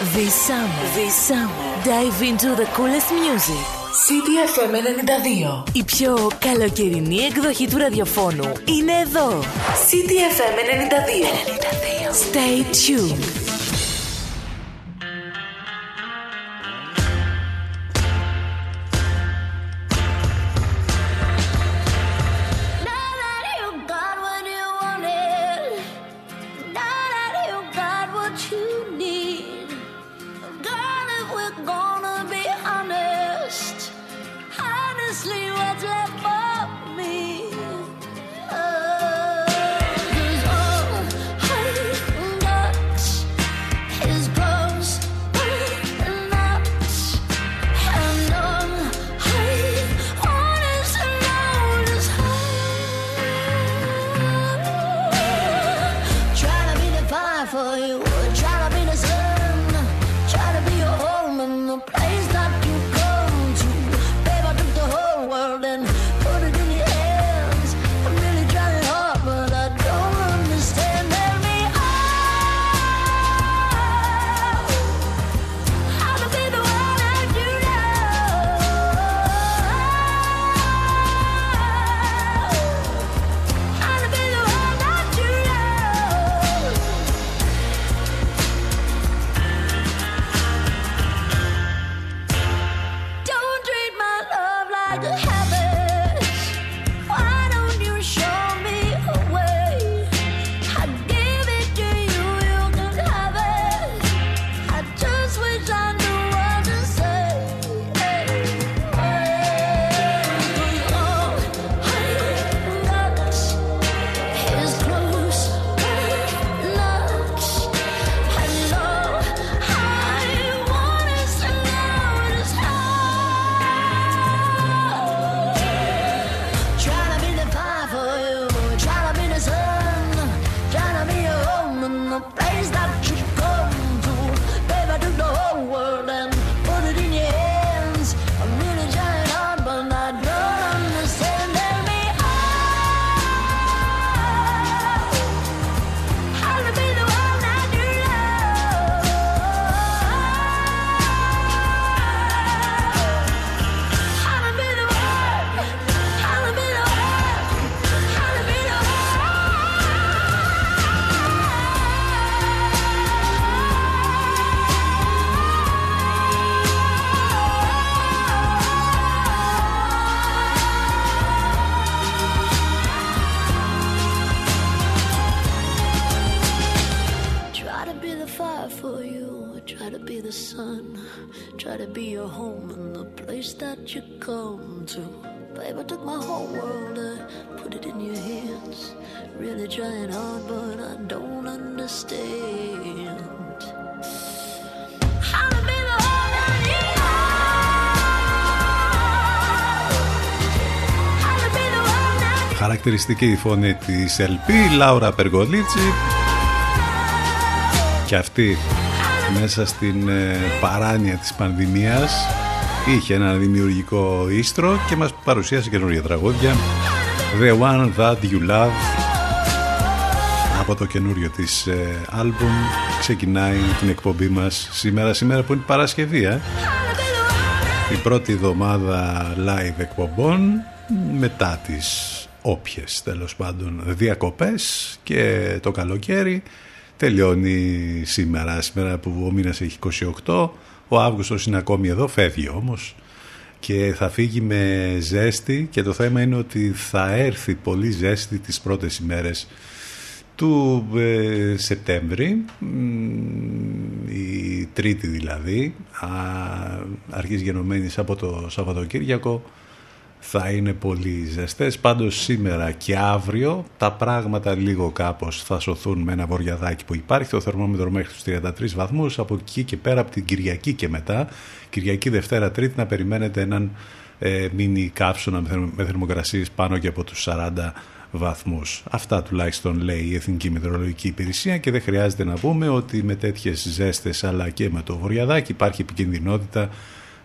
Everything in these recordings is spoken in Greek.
This summer, this summer, dive into the coolest music. CDFM 92. Η πιο καλοκαιρινή εκδοχή του ραδιοφώνου είναι εδώ. CDFM 92. 92. Stay tuned. Χαρακτηριστική η φωνή της LP, Λάουρα Περγολίτσι. Και αυτή μέσα στην ε, παράνοια της πανδημίας είχε ένα δημιουργικό ίστρο και μας παρουσίασε καινούργια τραγούδια. The One That You Love. Από το καινούριο της ε, άλμπουμ ξεκινάει την εκπομπή μας σήμερα, σήμερα που είναι Παρασκευή ε; η πρώτη εβδομάδα live εκπομπών μετά τις όποιες τέλος πάντων διακοπές και το καλοκαίρι. Τελειώνει σήμερα σήμερα που ο μήνας έχει 28 ο Αύγουστος είναι ακόμη εδώ φεύγει όμως και θα φύγει με ζέστη και το θέμα είναι ότι θα έρθει πολύ ζέστη τις πρώτες ημέρες του ε, Σεπτέμβρη μ, η τρίτη δηλαδή α, αρχής γενομένης από το Σαββατοκύριακο θα είναι πολύ ζεστές. Πάντως σήμερα και αύριο τα πράγματα λίγο κάπως θα σωθούν με ένα βοριαδάκι που υπάρχει. Το θερμόμετρο μέχρι τους 33 βαθμούς. Από εκεί και πέρα από την Κυριακή και μετά. Κυριακή Δευτέρα Τρίτη να περιμένετε έναν ε, μίνι κάψονα με, θερμο- με θερμοκρασίες πάνω και από τους 40 βαθμούς. Αυτά τουλάχιστον λέει η Εθνική Μετεωρολογική Υπηρεσία και δεν χρειάζεται να πούμε ότι με τέτοιες ζέστες αλλά και με το βοριαδάκι υπάρχει επικινδυνότητα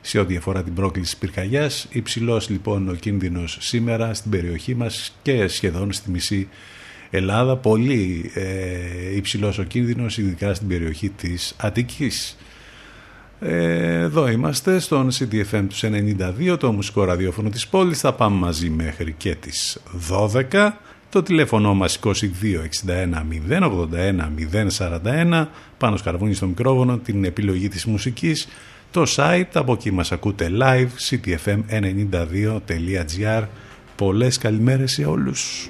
σε ό,τι αφορά την πρόκληση πυρκαγιάς. Υψηλός λοιπόν ο κίνδυνος σήμερα στην περιοχή μας και σχεδόν στη μισή Ελλάδα. Πολύ ε, υψηλός ο κίνδυνος ειδικά στην περιοχή της Αττικής. εδώ είμαστε στον CDFM του 92, το μουσικό ραδιόφωνο της πόλης. Θα πάμε μαζί μέχρι και τις 12. Το τηλέφωνο μας 2261 081 041 πάνω σκαρβούνι στο μικρόφωνο, την επιλογή της μουσικής, το site, από εκεί μας ακούτε live, ctfm92.gr. Πολλές καλημέρες σε όλους.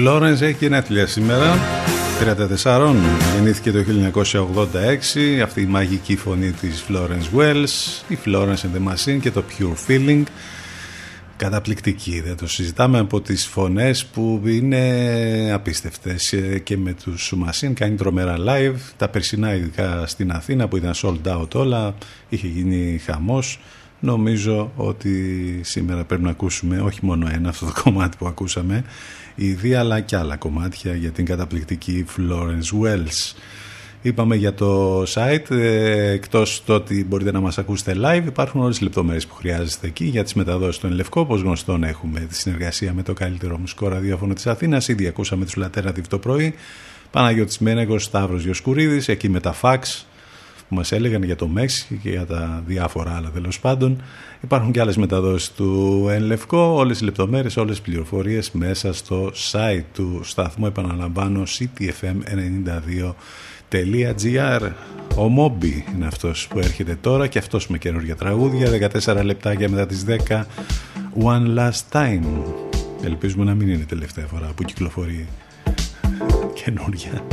Φλόρενς έχει γενέθλια σήμερα. 34 γεννήθηκε το 1986 αυτή η μαγική φωνή της Florence Wells η Florence and the Machine και το Pure Feeling. Καταπληκτική δεν το συζητάμε από τις φωνές που είναι απίστευτες. Και με τους Machine κάνει τρομερά live. Τα περσινά ειδικά στην Αθήνα που ήταν sold out όλα είχε γίνει χαμός. Νομίζω ότι σήμερα πρέπει να ακούσουμε όχι μόνο ένα αυτό το κομμάτι που ακούσαμε ήδη αλλά και άλλα κομμάτια για την καταπληκτική Florence Wells. Είπαμε για το site, ε, εκτός το ότι μπορείτε να μας ακούσετε live, υπάρχουν όλες τις λεπτομέρειες που χρειάζεστε εκεί για τις μεταδόσεις στον Λευκό. Όπως γνωστόν έχουμε τη συνεργασία με το καλύτερο μουσικό ραδιόφωνο της Αθήνας. Ήδη ακούσαμε τους Λατέρα το πρωί. Παναγιώτης Μένεγος, Σταύρος Διοσκουρίδης, εκεί με τα fax που μας έλεγαν για το Μέξι και για τα διάφορα άλλα τέλος πάντων. Υπάρχουν και άλλες μεταδόσεις του Ενλευκό, όλες οι λεπτομέρειες, όλες οι πληροφορίες μέσα στο site του σταθμού, επαναλαμβάνω, ctfm92.gr. Ο Μόμπι είναι αυτός που έρχεται τώρα και αυτός με καινούργια τραγούδια, 14 λεπτάκια μετά τις 10, One Last Time. Ελπίζουμε να μην είναι τελευταία φορά που κυκλοφορεί καινούργια.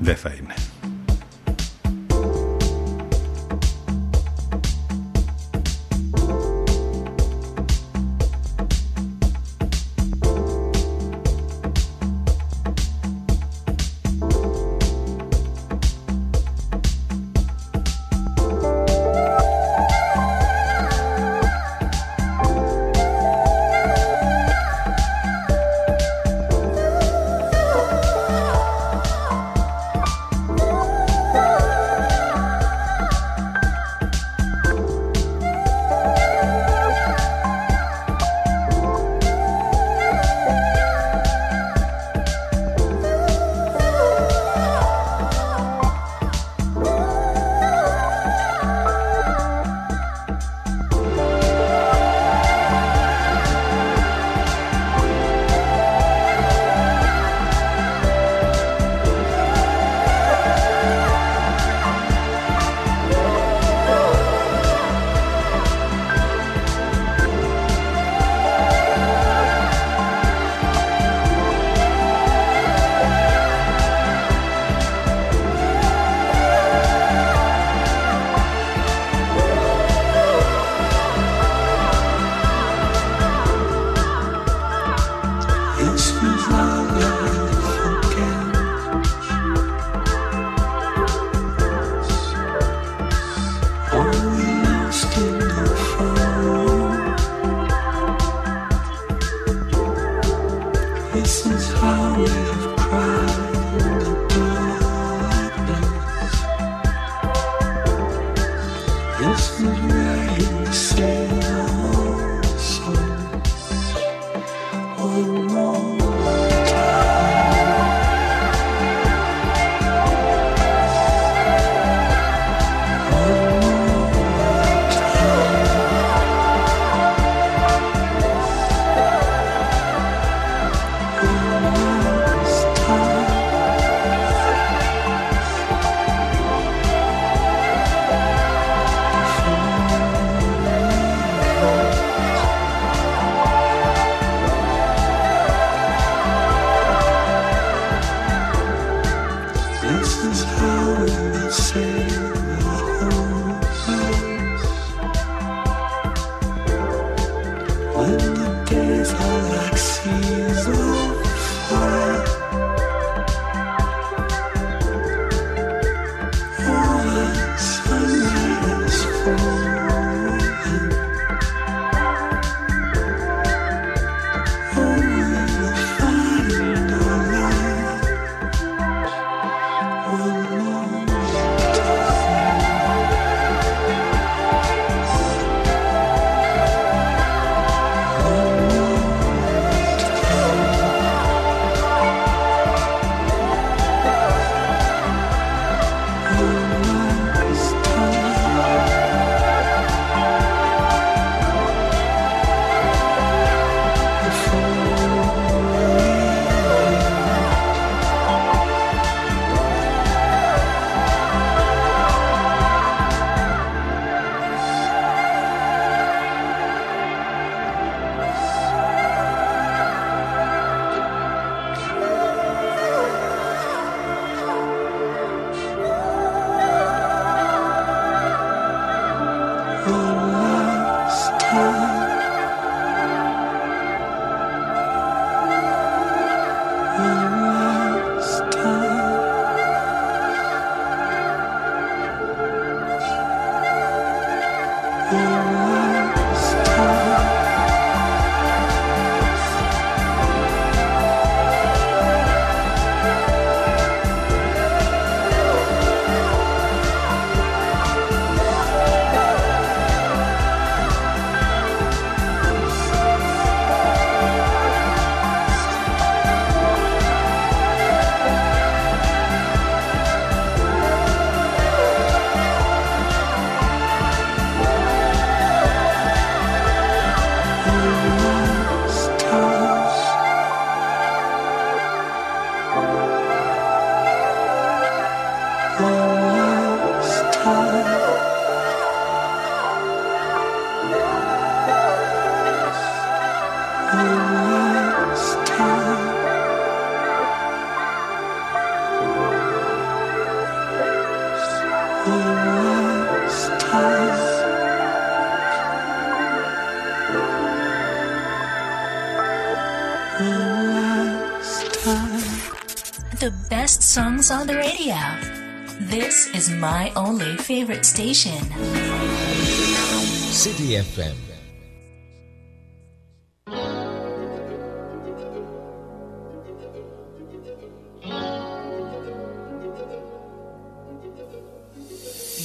Δεν θα είναι. Songs on the radio. This is my only favorite station. City FM.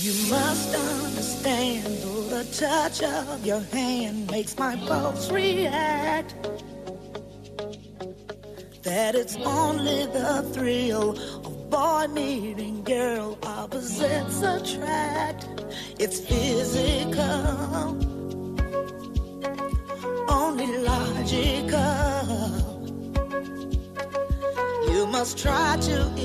You must understand, the touch of your hand makes my pulse react. Try to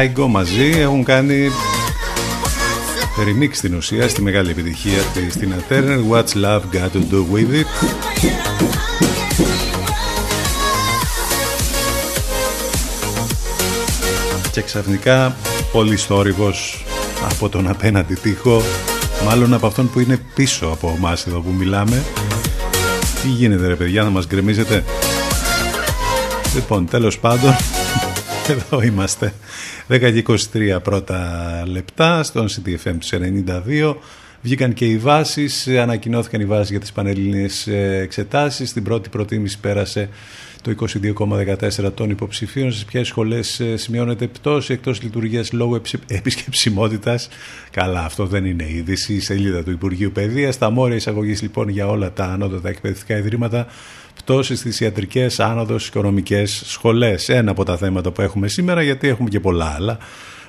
Κάιγκο μαζί έχουν κάνει remix στην ουσία στη μεγάλη επιτυχία της Τίνα Τέρνερ What's Love Got To Do With It; Και ξαφνικά πολύ θόρυβος από τον απέναντι τοίχο μάλλον από αυτόν που είναι πίσω από εμάς εδώ που μιλάμε. Τι γίνεται ρε παιδιά να μας γκρεμίζετε; Λοιπόν τέλος πάντων εδώ είμαστε 10 και 23 πρώτα λεπτά στον CTFM τους 92 Βγήκαν και οι βάσεις, ανακοινώθηκαν οι βάσεις για τις πανελληνίες εξετάσεις. Στην πρώτη προτίμηση πέρασε το 22,14 των υποψηφίων. Σε ποιες σχολές σημειώνεται πτώση εκτός λειτουργίας λόγω επισκεψιμότητας; Καλά, αυτό δεν είναι είδηση. Η σελίδα του Υπουργείου Παιδείας. Τα μόρια εισαγωγής λοιπόν για όλα τα ανώτατα εκπαιδευτικά ιδρύματα πτώση στις ιατρικές, άνοδος, οικονομικές σχολές. Ένα από τα θέματα που έχουμε σήμερα, γιατί έχουμε και πολλά άλλα.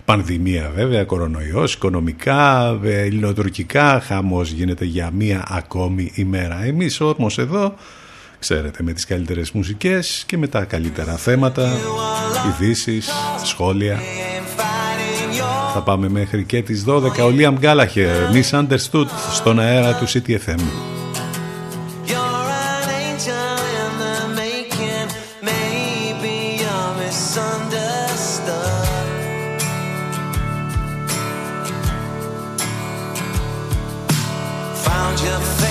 Πανδημία βέβαια, κορονοϊός, οικονομικά, ελληνοτουρκικά, χαμός γίνεται για μία ακόμη ημέρα. Εμείς όμως εδώ, ξέρετε, με τις καλύτερες μουσικές και με τα καλύτερα θέματα, ειδήσεις, σχόλια. Θα πάμε μέχρι και τις 12. Ο Λίαμ Γκάλαχερ, Misunderstood, στον αέρα του CTFM. your face.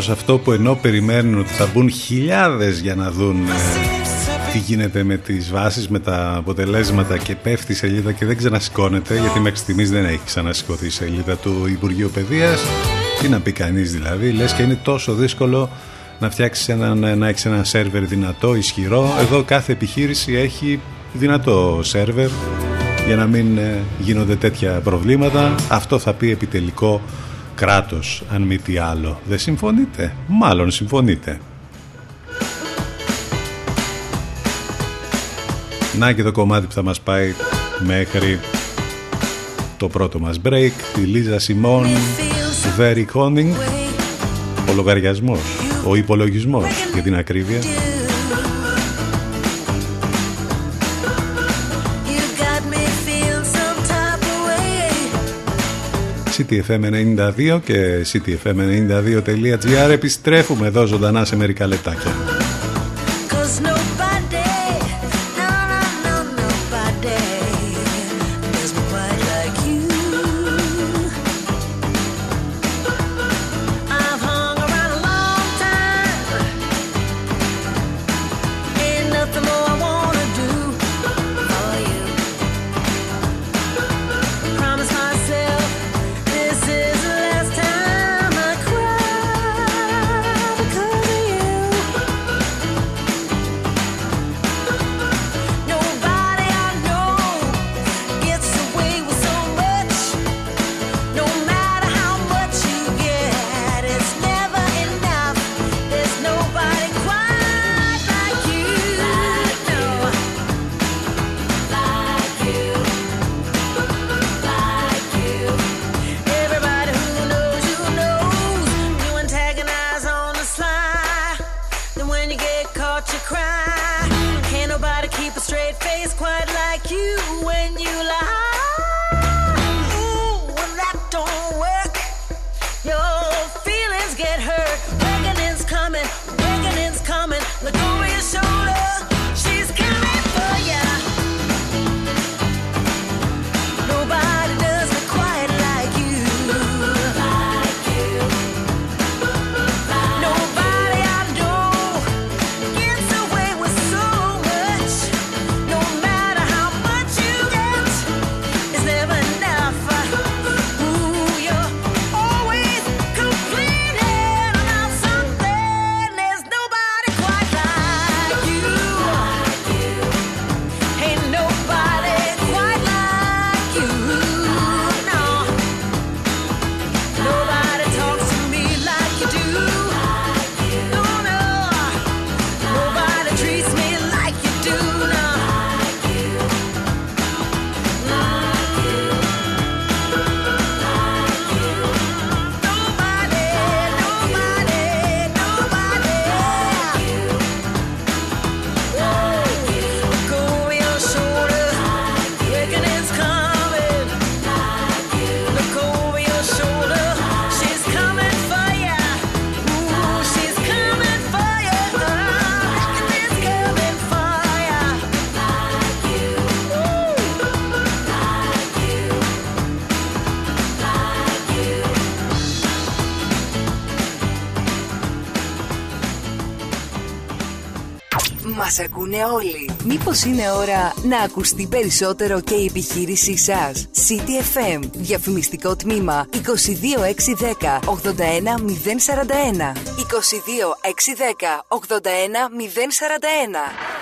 Tie the Πάντως αυτό που ενώ περιμένουν ότι θα μπουν χιλιάδες για να δουν ε, τι γίνεται με τις βάσεις, με τα αποτελέσματα και πέφτει η σελίδα και δεν ξανασηκώνεται γιατί μέχρι στιγμής δεν έχει ξανασηκωθεί η σελίδα του Υπουργείου Παιδείας. Τι να πει κανείς δηλαδή, λες και είναι τόσο δύσκολο να φτιάξεις έναν, να έχεις ένα σερβερ δυνατό, ισχυρό. Εδώ κάθε επιχείρηση έχει δυνατό σερβερ για να μην ε, γίνονται τέτοια προβλήματα. Αυτό θα πει επιτελικό κράτος αν μη τι άλλο. Δεν συμφωνείτε, μάλλον συμφωνείτε. Να και το κομμάτι που θα μας πάει μέχρι το πρώτο μας break. Τη Λίζα Σιμών Very Conning ο λογαριασμός, ο υπολογισμός για την ακρίβεια CTFM92 και CTFM92.gr επιστρέφουμε εδώ ζωντανά σε μερικά λεπτάκια Μας ακούνε όλοι. Μήπως είναι ώρα να ακουστεί περισσότερο και η επιχείρησή σας; CTFM, διαφημιστικό τμήμα 22610 81041. 22610 81041.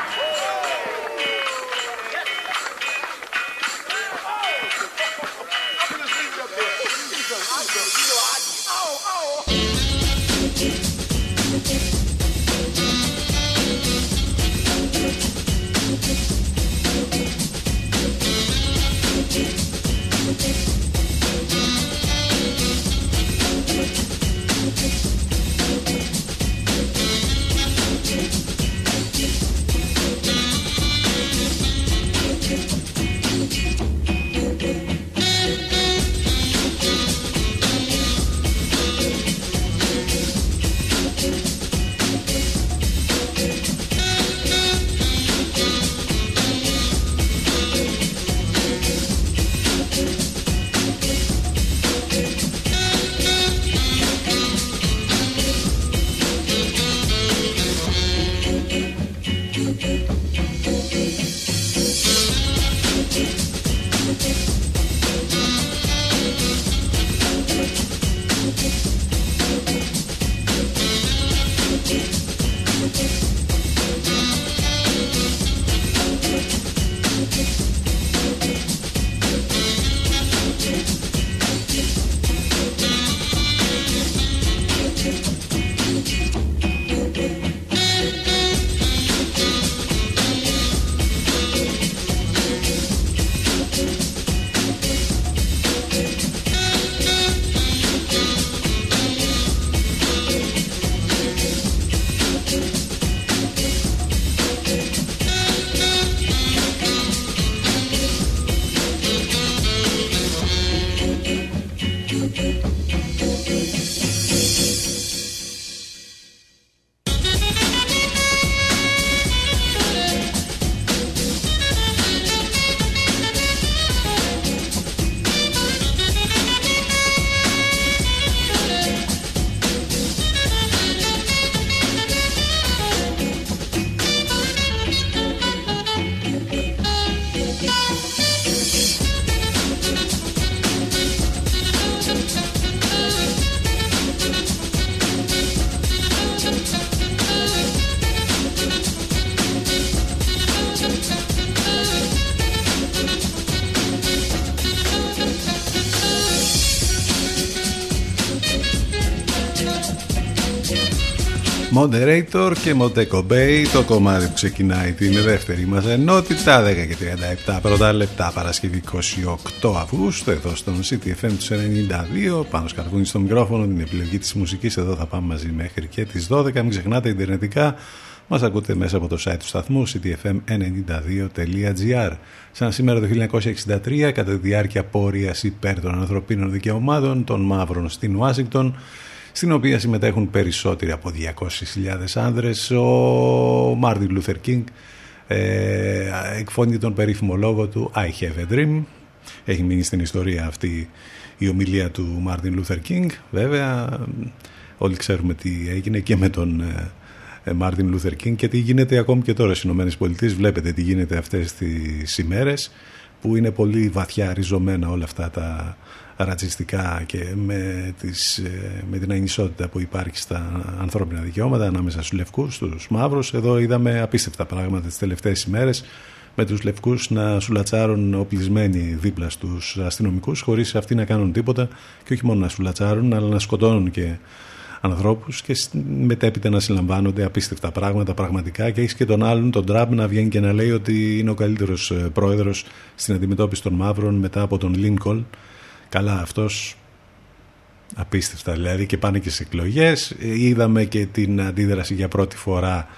Moderator και Moteco Bay το κομμάτι που ξεκινάει την δεύτερη μας ενότητα 10 και 37 πρώτα λεπτά Παρασκευή 28 Αυγούστου εδώ στον CTFM τους 92 πάνω σκαρβούνι στο μικρόφωνο την επιλογή της μουσικής. Εδώ θα πάμε μαζί μέχρι και τις 12 μην ξεχνάτε ιντερνετικά μας ακούτε μέσα από το site του σταθμού ctfm92.gr Σαν σήμερα το 1963 κατά τη διάρκεια πόριας υπέρ των ανθρωπίνων δικαιωμάτων των μαύρων στην Ουάσιγκτον στην οποία συμμετέχουν περισσότεροι από 200.000 άνδρες. Ο Μάρτιν Λούθερ Κίνγκ ε, εκφώνει τον περίφημο λόγο του I have a dream. Έχει μείνει στην ιστορία αυτή η ομιλία του Μάρτιν Λούθερ Κίνγκ. Βέβαια όλοι ξέρουμε τι έγινε και με τον Μάρτιν Λούθερ Κίνγκ και τι γίνεται ακόμη και τώρα στις ΗΠΑ. Βλέπετε τι γίνεται αυτές τις ημέρες που είναι πολύ βαθιά ριζωμένα όλα αυτά τα ρατσιστικά και με, τις, ε, με την ανισότητα που υπάρχει στα ανθρώπινα δικαιώματα ανάμεσα στους λευκούς, στους μαύρους. Εδώ είδαμε απίστευτα πράγματα τις τελευταίες ημέρες με τους λευκούς να σουλατσάρουν οπλισμένοι δίπλα στους αστυνομικούς χωρίς αυτοί να κάνουν τίποτα. Και όχι μόνο να σουλατσάρουν αλλά να σκοτώνουν και ανθρώπους και μετέπειτα να συλλαμβάνονται απίστευτα πράγματα πραγματικά. Και έχεις και τον άλλον τον Τραμπ να βγαίνει και να λέει ότι είναι ο καλύτερος ε, πρόεδρος στην αντιμετώπιση των μαύρων μετά από τον Λίνκολ Καλά αυτός απίστευτα δηλαδή και πάνε και σε εκλογές. Είδαμε και την αντίδραση για πρώτη φορά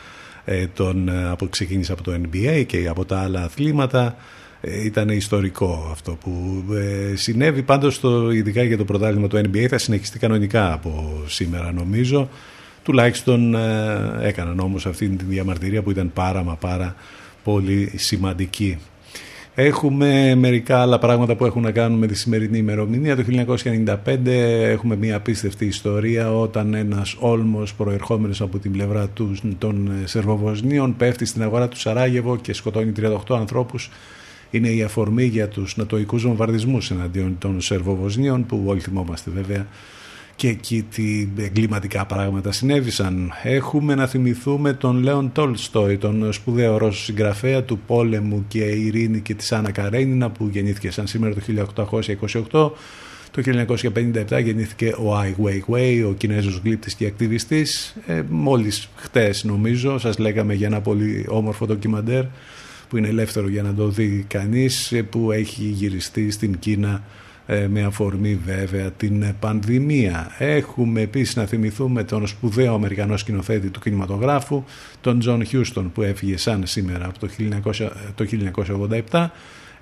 ε, τον, ε, από, ξεκίνησε από το NBA και από τα άλλα αθλήματα. Ε, ήταν ιστορικό αυτό που ε, συνέβη πάντως το, ειδικά για το πρωτάθλημα του NBA θα συνεχιστεί κανονικά από σήμερα νομίζω. Τουλάχιστον ε, έκαναν όμως αυτή τη διαμαρτυρία που ήταν πάρα μα πάρα πολύ σημαντική. Έχουμε μερικά άλλα πράγματα που έχουν να κάνουν με τη σημερινή ημερομηνία. Το 1995 έχουμε μια απίστευτη ιστορία όταν ένας όλμος προερχόμενος από την πλευρά τους, των Σερβοβοσνίων πέφτει στην αγορά του Σαράγεβο και σκοτώνει 38 ανθρώπους. Είναι η αφορμή για τους νατοικούς βομβαρδισμούς εναντίον των Σερβοβοσνίων που όλοι θυμόμαστε βέβαια και εκεί τι εγκληματικά πράγματα συνέβησαν. Έχουμε να θυμηθούμε τον Λέον Τόλστοϊ, τον σπουδαίο Ρώσο συγγραφέα του πόλεμου και ειρήνη και της Άννα Καρένινα που γεννήθηκε σαν σήμερα το 1828. Το 1957 γεννήθηκε ο Ai Weiwei, ο Κινέζος γλύπτης και ακτιβιστής. Ε, μόλις χτες νομίζω σας λέγαμε για ένα πολύ όμορφο ντοκιμαντέρ που είναι ελεύθερο για να το δει κανείς ε, που έχει γυριστεί στην Κίνα ε, με αφορμή βέβαια την πανδημία. Έχουμε επίσης να θυμηθούμε τον σπουδαίο Αμερικανό σκηνοθέτη του κινηματογράφου, τον Τζον Χιούστον που έφυγε σαν σήμερα από το, 1900, το 1987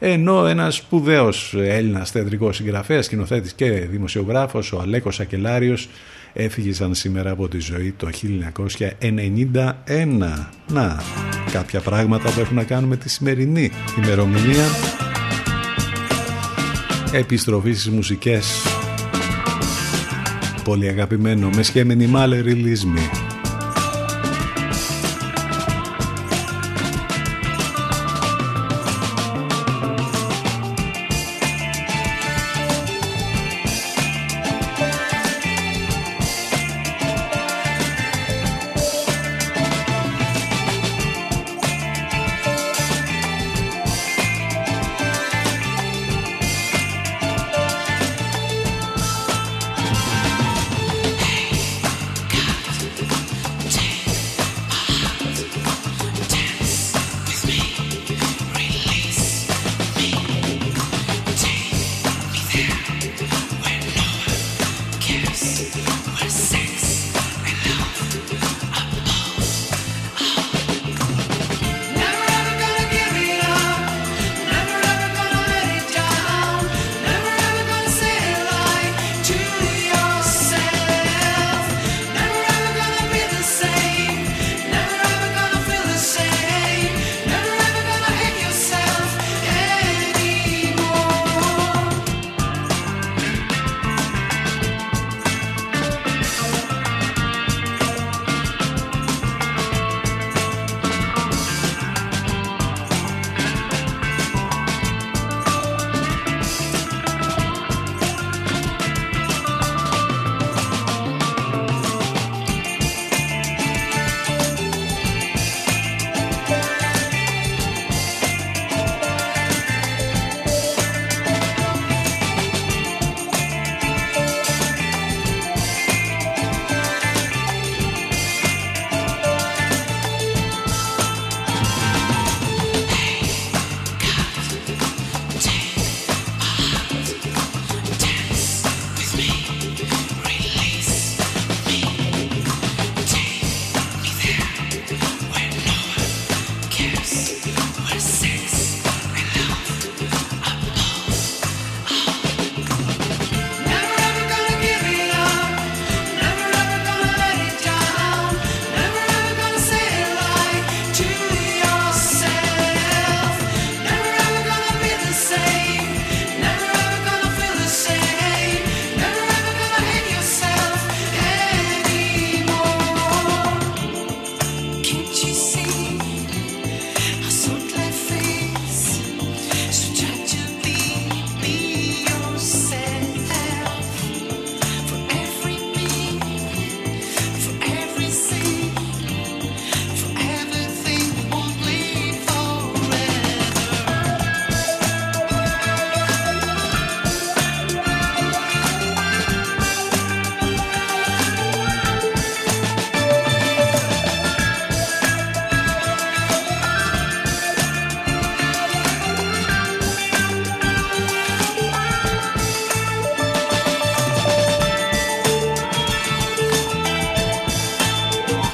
ενώ ένας σπουδαίος Έλληνας θεατρικός συγγραφέας, σκηνοθέτης και δημοσιογράφος, ο Αλέκος Ακελάριος, έφυγε σαν σήμερα από τη ζωή το 1991. Να, κάποια πράγματα που έχουν να κάνουν με τη σημερινή ημερομηνία επιστροφή στις μουσικές. Πολύ αγαπημένο. Με σχέμενη μάλε ριλίσμη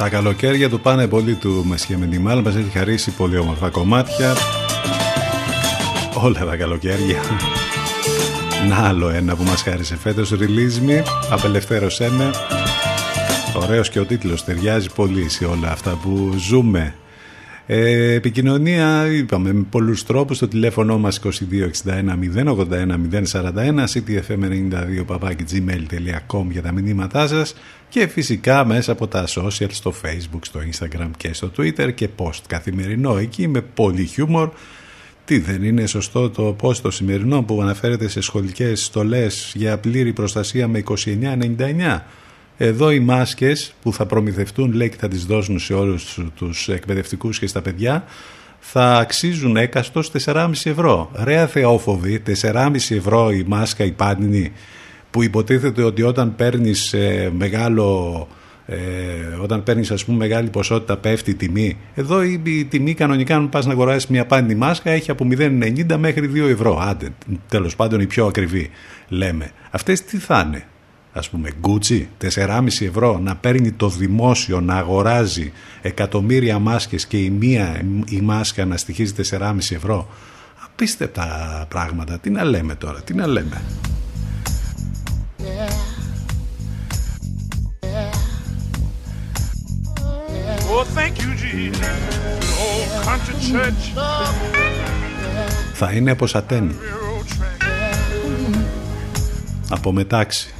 Τα καλοκαίρια του πάνε πολύ του Μεσχέ Μεντιμάλ Μας έχει χαρίσει πολύ όμορφα κομμάτια. Όλα τα καλοκαίρια. Να άλλο ένα που μας χάρισε φέτος Release Me Απελευθέρωσέ με. Ωραίος και ο τίτλος ταιριάζει πολύ σε όλα αυτά που ζούμε ε, επικοινωνία είπαμε με πολλούς τρόπους. Στο τηλέφωνο μας 2261 081 041 ctfm92 gmail.com για τα μηνύματά σας. Και φυσικά μέσα από τα social στο facebook, στο instagram και στο twitter και post καθημερινό εκεί με πολύ χιούμορ. Τι δεν είναι σωστό το post το σημερινό που αναφέρεται σε σχολικές στολές για πλήρη προστασία με 29,99 εδώ οι μάσκες που θα προμηθευτούν λέει και θα τις δώσουν σε όλους τους εκπαιδευτικούς και στα παιδιά θα αξίζουν έκαστος 4,5 ευρώ. Ρε θεόφοβοι, 4,5 ευρώ η μάσκα η πάνινη που υποτίθεται ότι όταν παίρνεις ε, μεγάλο... Ε, όταν παίρνεις ας πούμε μεγάλη ποσότητα πέφτει η τιμή. Εδώ η, η τιμή κανονικά αν πας να αγοράσεις μια πάνινη μάσκα έχει από 0,90 μέχρι 2 ευρώ. Άντε τέλος πάντων η πιο ακριβή λέμε. Αυτές τι θα είναι; Ας πούμε Gucci 4,5 ευρώ να παίρνει το δημόσιο να αγοράζει εκατομμύρια μάσκες και η μία η μάσκα να στοιχίζει 4,5 ευρώ απίστευτα πράγματα τι να λέμε τώρα τι να λέμε Oh, thank you, Jesus. Oh, country church, θα είναι από σατέν railroad track. από μετάξι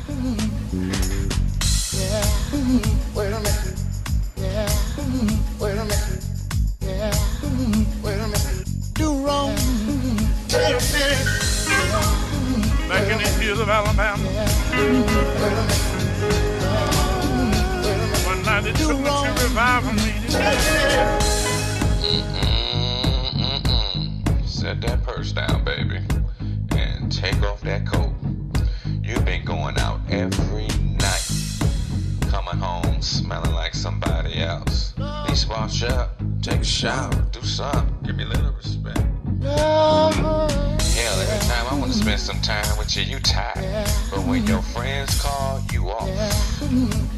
of Alabama. One night they took me to revival meeting. Mm-hmm. Set that purse down, baby, and take off that coat. You've been going out every night, coming home smelling like somebody else. Need wash up, take a shower, do something, give me a little respect. Hell, every time I want to spend some time with you, you tired. But when your friends call, you off.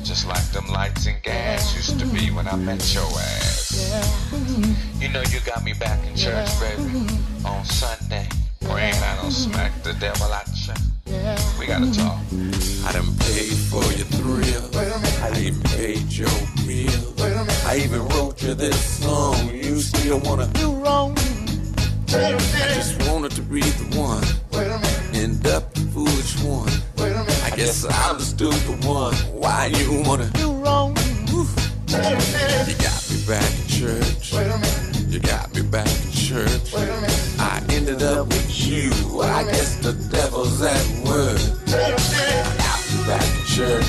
Just like them lights and gas used to be when I met your ass. You know you got me back in church, baby, on Sunday. Praying I don't smack the devil out you. We gotta talk. I done paid for your thrill. I even paid your meal. I even wrote you this song. You still wanna Do wrong. I just wanted to be the one. End up the foolish one. I guess I'm the one. Why you wanna? Do wrong. You got me back in church. You got me back in church. I ended up with you. I guess the devil's at work. Minute. Got me back in church.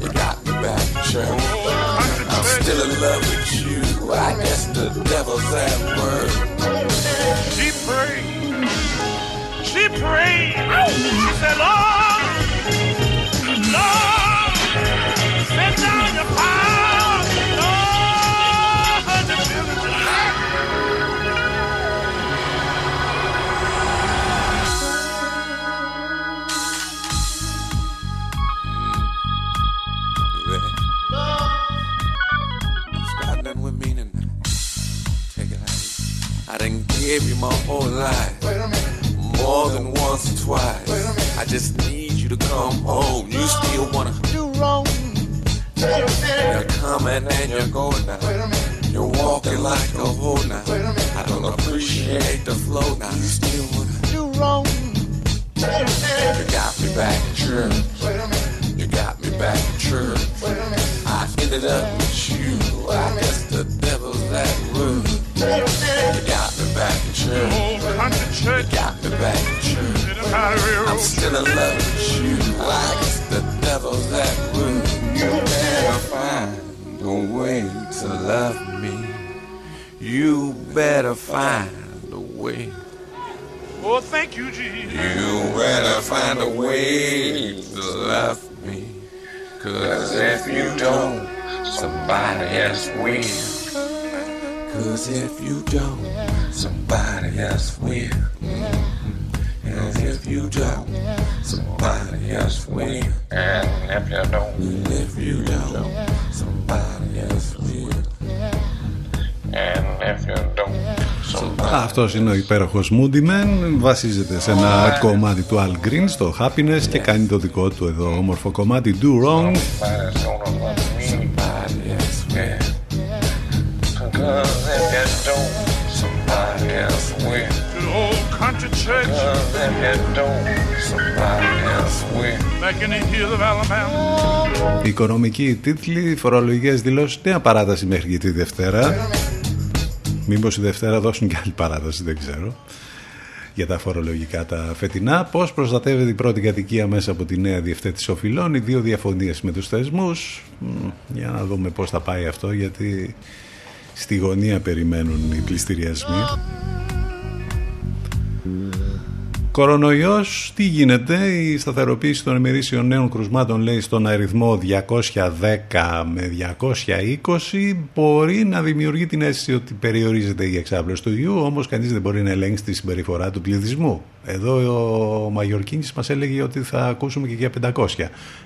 You got me back in church. I'm still in love with you. I guess the devil's at work. she prayed. She prayed. She said, Lord, Lord, gave you my whole life. Wait a minute. More than once or twice. I just need you to come home. You still wanna. Do wrong. Wait a minute. You're coming and you're going now. Wait a minute. You're walking like a hoe now. Wait a minute. I don't appreciate the flow now. You still wanna. Do wrong. Wait a minute. You got me back in church. Wait a minute. You got me back in church. Wait a minute. I ended up with you. I guess the devil's at work. Wait a minute. You got me back in church. Oh, country church, got me back in church. in the railroad I'm still in love with you. I guess the devil's at work. You better find a way to love me. You better find a way. Oh, thank you, Jesus. You better find a way to love me. Cause if you don't, somebody else will. Cause if you don't, somebody else will. And if you don't, somebody else will. And if you don't, And if you don't, somebody else will. And if you don't, somebody Αυτός είναι ο υπέροχος Moody Man Βασίζεται σε ένα κομμάτι του Al Green Στο Happiness Και κάνει το δικό του εδώ όμορφο κομμάτι Do Wrong somebody's gonna love me. Somebody else will. Else will. Good old country church Cause if you don't, somebody else will. back in the hills of Alabama. Οικονομικοί τίτλοι Φορολογικές δηλώσεις Νέα παράταση μέχρι και τη Δευτέρα Μήπως η Δευτέρα δώσουν και άλλη παράταση Δεν ξέρω για τα φορολογικά τα φετινά. Πώς προστατεύεται η πρώτη κατοικία μέσα από τη νέα διευθέτηση οφειλών, οι δύο διαφωνίες με τους θεσμούς. Μ, Για να δούμε πώς θα πάει αυτό, γιατί στη γωνία περιμένουν οι πληστηριασμοί. Κορονοϊός, τι γίνεται, η σταθεροποίηση των ημερήσιων νέων κρουσμάτων λέει στον αριθμό 210 με 220 μπορεί να δημιουργεί την αίσθηση ότι περιορίζεται η εξάπλωση του ιού, όμως κανείς δεν μπορεί να ελέγξει τη συμπεριφορά του πληθυσμού. Εδώ ο Μαγιορκίνης μας έλεγε ότι θα ακούσουμε και για 500,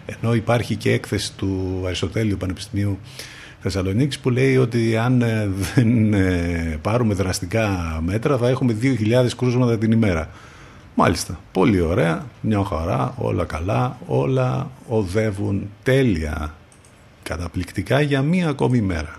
ενώ υπάρχει και έκθεση του Αριστοτέλειου Πανεπιστημίου Θεσσαλονίκης που λέει ότι αν ε, δεν ε, πάρουμε δραστικά μέτρα θα έχουμε 2.000 κρούσματα την ημέρα. Μάλιστα, πολύ ωραία, μια χαρά, όλα καλά, όλα οδεύουν. Τέλεια, καταπληκτικά για μία ακόμη μέρα.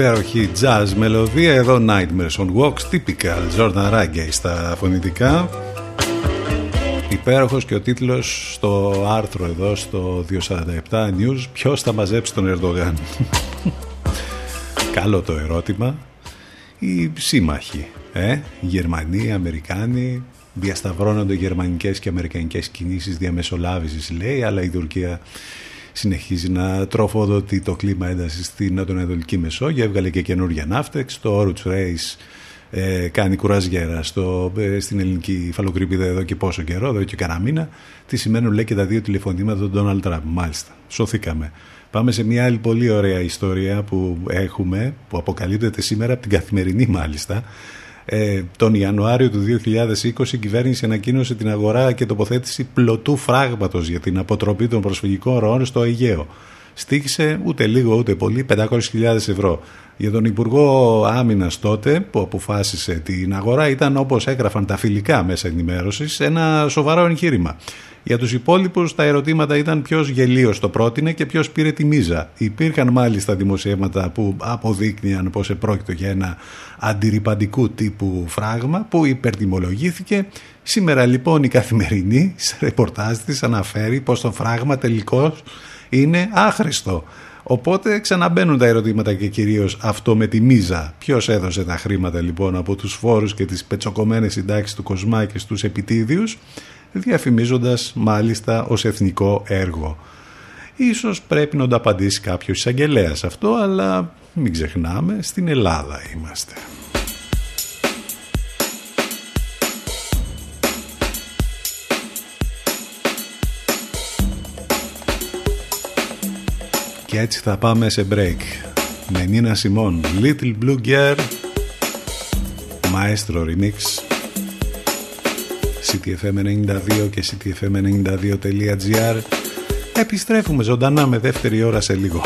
Υπέροχη jazz μελωδία εδώ Nightmares on Walks typical Jordan Reggae στα φωνητικά. Υπέροχος και ο τίτλος στο άρθρο εδώ στο 247 News ποιος θα μαζέψει τον Ερντογάν. Καλό το ερώτημα. Οι σύμμαχοι ε; Γερμανοί, Αμερικάνοι διασταυρώνονται γερμανικές και αμερικανικές κινήσεις διαμεσολάβησης λέει αλλά η Τουρκία συνεχίζει να τροφοδοτεί το κλίμα έντασης στην Ανατολική Μεσόγειο. Έβγαλε και καινούργια ναύτεξ. Το Oruch Race ε, κάνει κουραζιέρα στο, ε, στην ελληνική υφαλοκρηπίδα εδώ και πόσο καιρό, εδώ και κανένα μήνα. Τι σημαίνουν λέει και τα δύο τηλεφωνήματα του Donald Trump. Μάλιστα. Σωθήκαμε. Πάμε σε μια άλλη πολύ ωραία ιστορία που έχουμε, που αποκαλύπτεται σήμερα από την καθημερινή μάλιστα, ε, τον Ιανουάριο του 2020 η κυβέρνηση ανακοίνωσε την αγορά και τοποθέτηση πλωτού φράγματος για την αποτροπή των προσφυγικών ροών στο Αιγαίο. Στήχησε ούτε λίγο ούτε πολύ 500.000 ευρώ. Για τον Υπουργό Άμυνας τότε που αποφάσισε την αγορά ήταν όπως έγραφαν τα φιλικά μέσα ενημέρωσης ένα σοβαρό εγχείρημα. Για τους υπόλοιπους τα ερωτήματα ήταν ποιος γελίος το πρότεινε και ποιος πήρε τη μίζα. Υπήρχαν μάλιστα δημοσιεύματα που αποδείκνυαν πως επρόκειτο για ένα αντιρρυπαντικού τύπου φράγμα που υπερτιμολογήθηκε. Σήμερα λοιπόν η καθημερινή σε ρεπορτάζ της αναφέρει πως το φράγμα τελικώς είναι άχρηστο. Οπότε ξαναμπαίνουν τα ερωτήματα και κυρίως αυτό με τη μίζα. Ποιος έδωσε τα χρήματα λοιπόν από τους φόρους και τις πετσοκομμένες συντάξεις του Κοσμά και στους επιτίδιους; Διαφημίζοντας μάλιστα ως εθνικό έργο. Ίσως πρέπει να το απαντήσει κάποιος εισαγγελέας αυτό, αλλά μην ξεχνάμε, στην Ελλάδα είμαστε. Και έτσι θα πάμε σε break. Με Νίνα Σιμών, Little Blue Girl, Maestro Remix ctfm92 και ctfm92.gr Επιστρέφουμε ζωντανά με δεύτερη ώρα σε λίγο.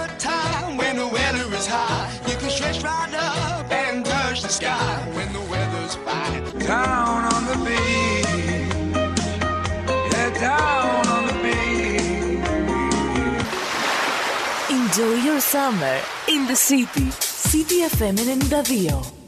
Summertime when the weather is high. You can stretch right up and touch the sky when the weather's fine. Down on the beach. Yeah, down on the beach. Enjoy your summer in the city. City FM 92.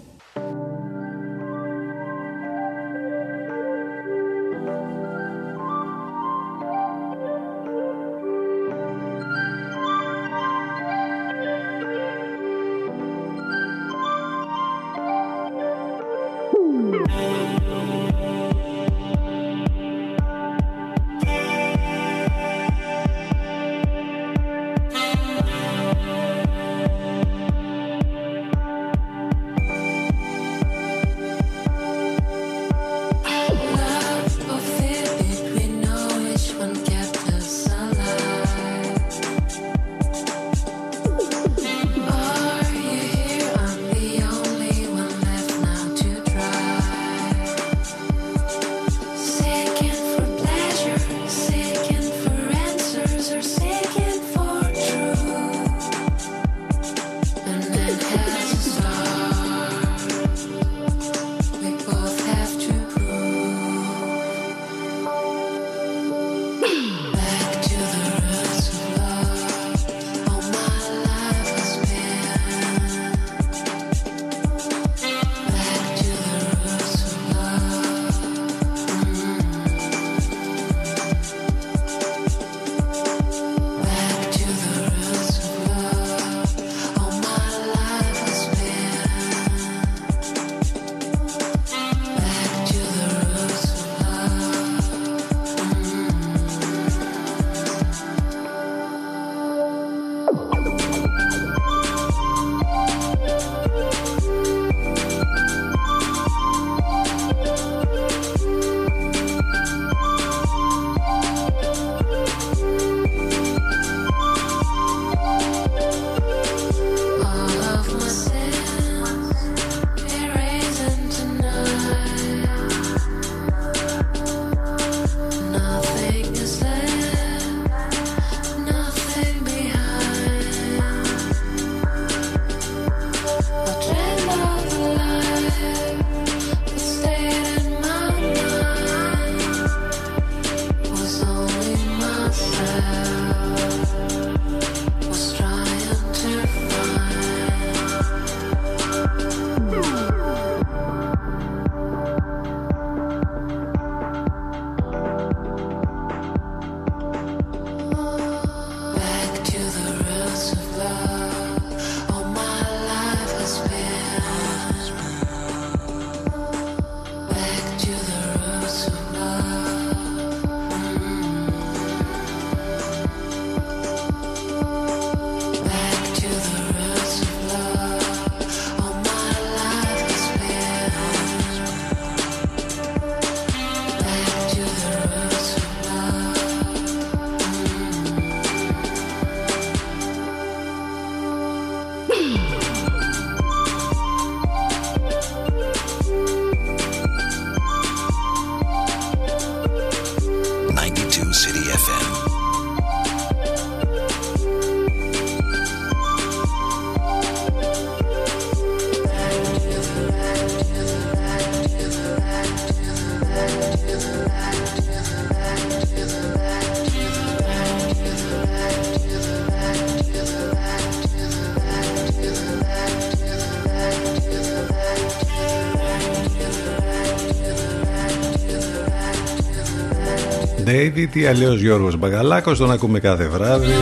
David ή αλλιώς Γιώργος Μπαγαλάκος τον ακούμε κάθε βράδυ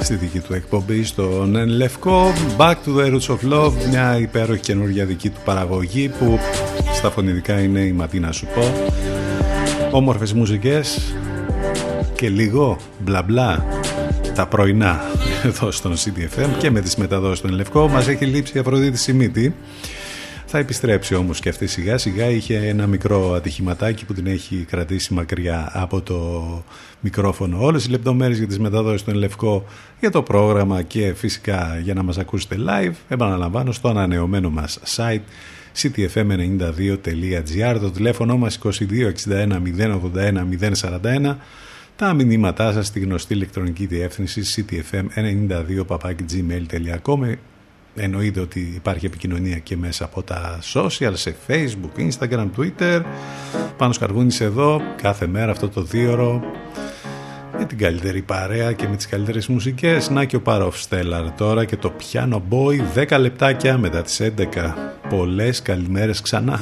στη δική του εκπομπή στον Εν Λευκό. Back to the Roots of Love μια υπέροχη καινούργια δική του παραγωγή που στα φωνητικά είναι η Ματίνα σου πω. Όμορφες μουσικές και λίγο μπλα μπλα τα πρωινά εδώ στον CDFM και με τις μεταδόσεις των Λευκό. Μας έχει λείψει η Αφροδίτη Σιμίτη θα επιστρέψει όμως και αυτή σιγά σιγά. Είχε ένα μικρό ατυχηματάκι που την έχει κρατήσει μακριά από το μικρόφωνο. Όλες οι λεπτομέρειες για τις μεταδόσεις των Λευκό για το πρόγραμμα και φυσικά για να μας ακούσετε live επαναλαμβάνω στο ανανεωμένο μας site ctfm92.gr το τηλέφωνο μας 2261 081 041 τα μηνύματά σας στη γνωστή ηλεκτρονική διεύθυνση ctfm92 Εννοείται ότι υπάρχει επικοινωνία και μέσα από τα social, σε facebook, instagram, twitter. Πάνω σκαργούνης εδώ, κάθε μέρα αυτό το δίωρο με την καλύτερη παρέα και με τις καλύτερες μουσικές. Να και ο Παρόφ Στέλλαρ τώρα και το Piano Boy 10 λεπτάκια μετά τις 11. Πολλές καλημέρες ξανά.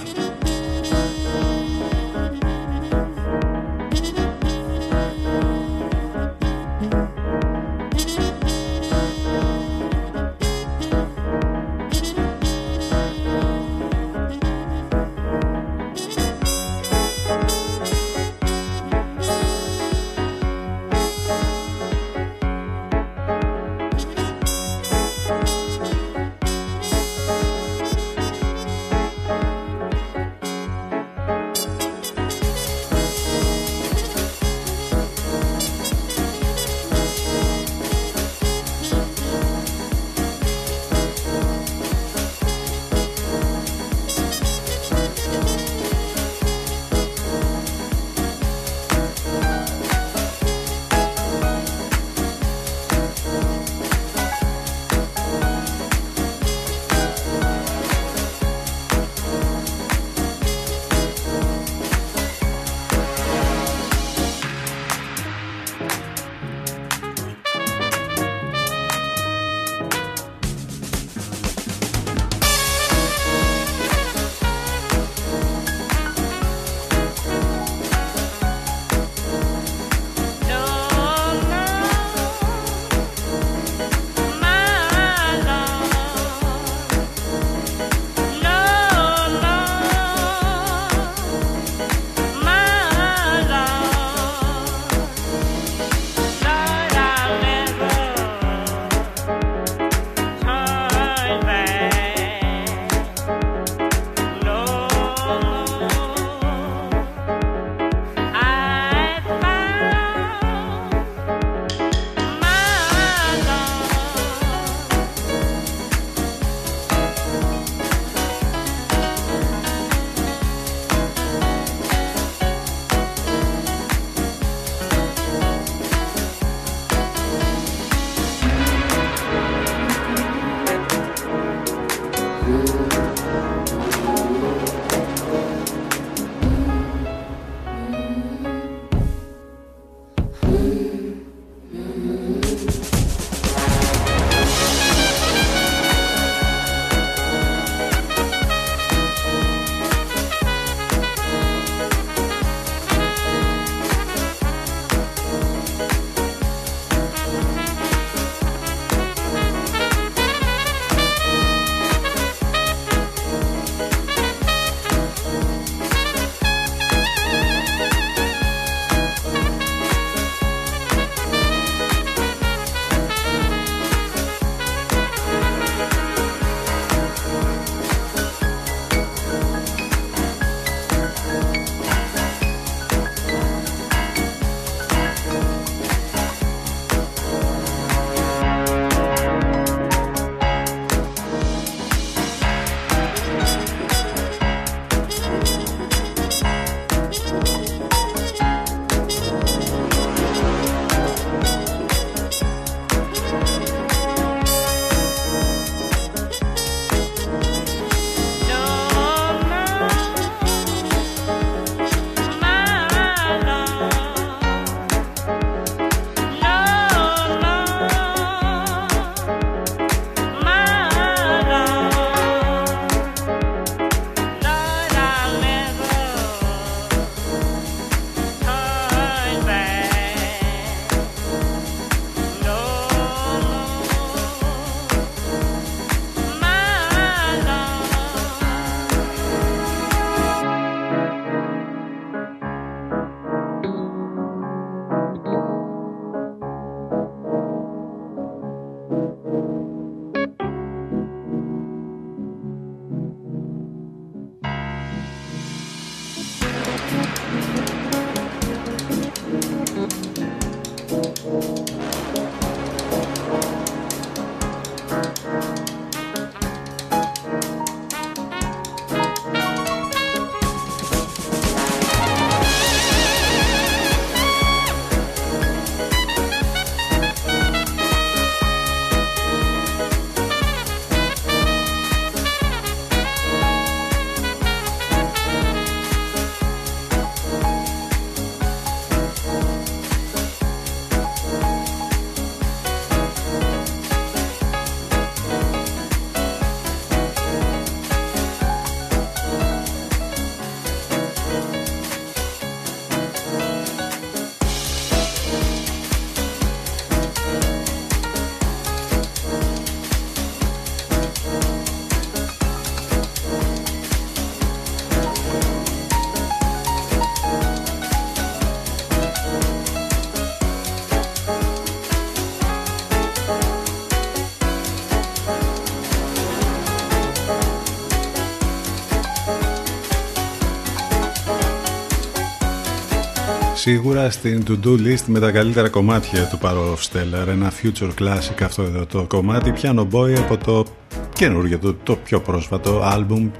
Σίγουρα στην to-do list με τα καλύτερα κομμάτια του Power of Stellar. Ένα future classic αυτό εδώ το κομμάτι. Piano Boy από το καινούργιο, το, το πιο πρόσφατο album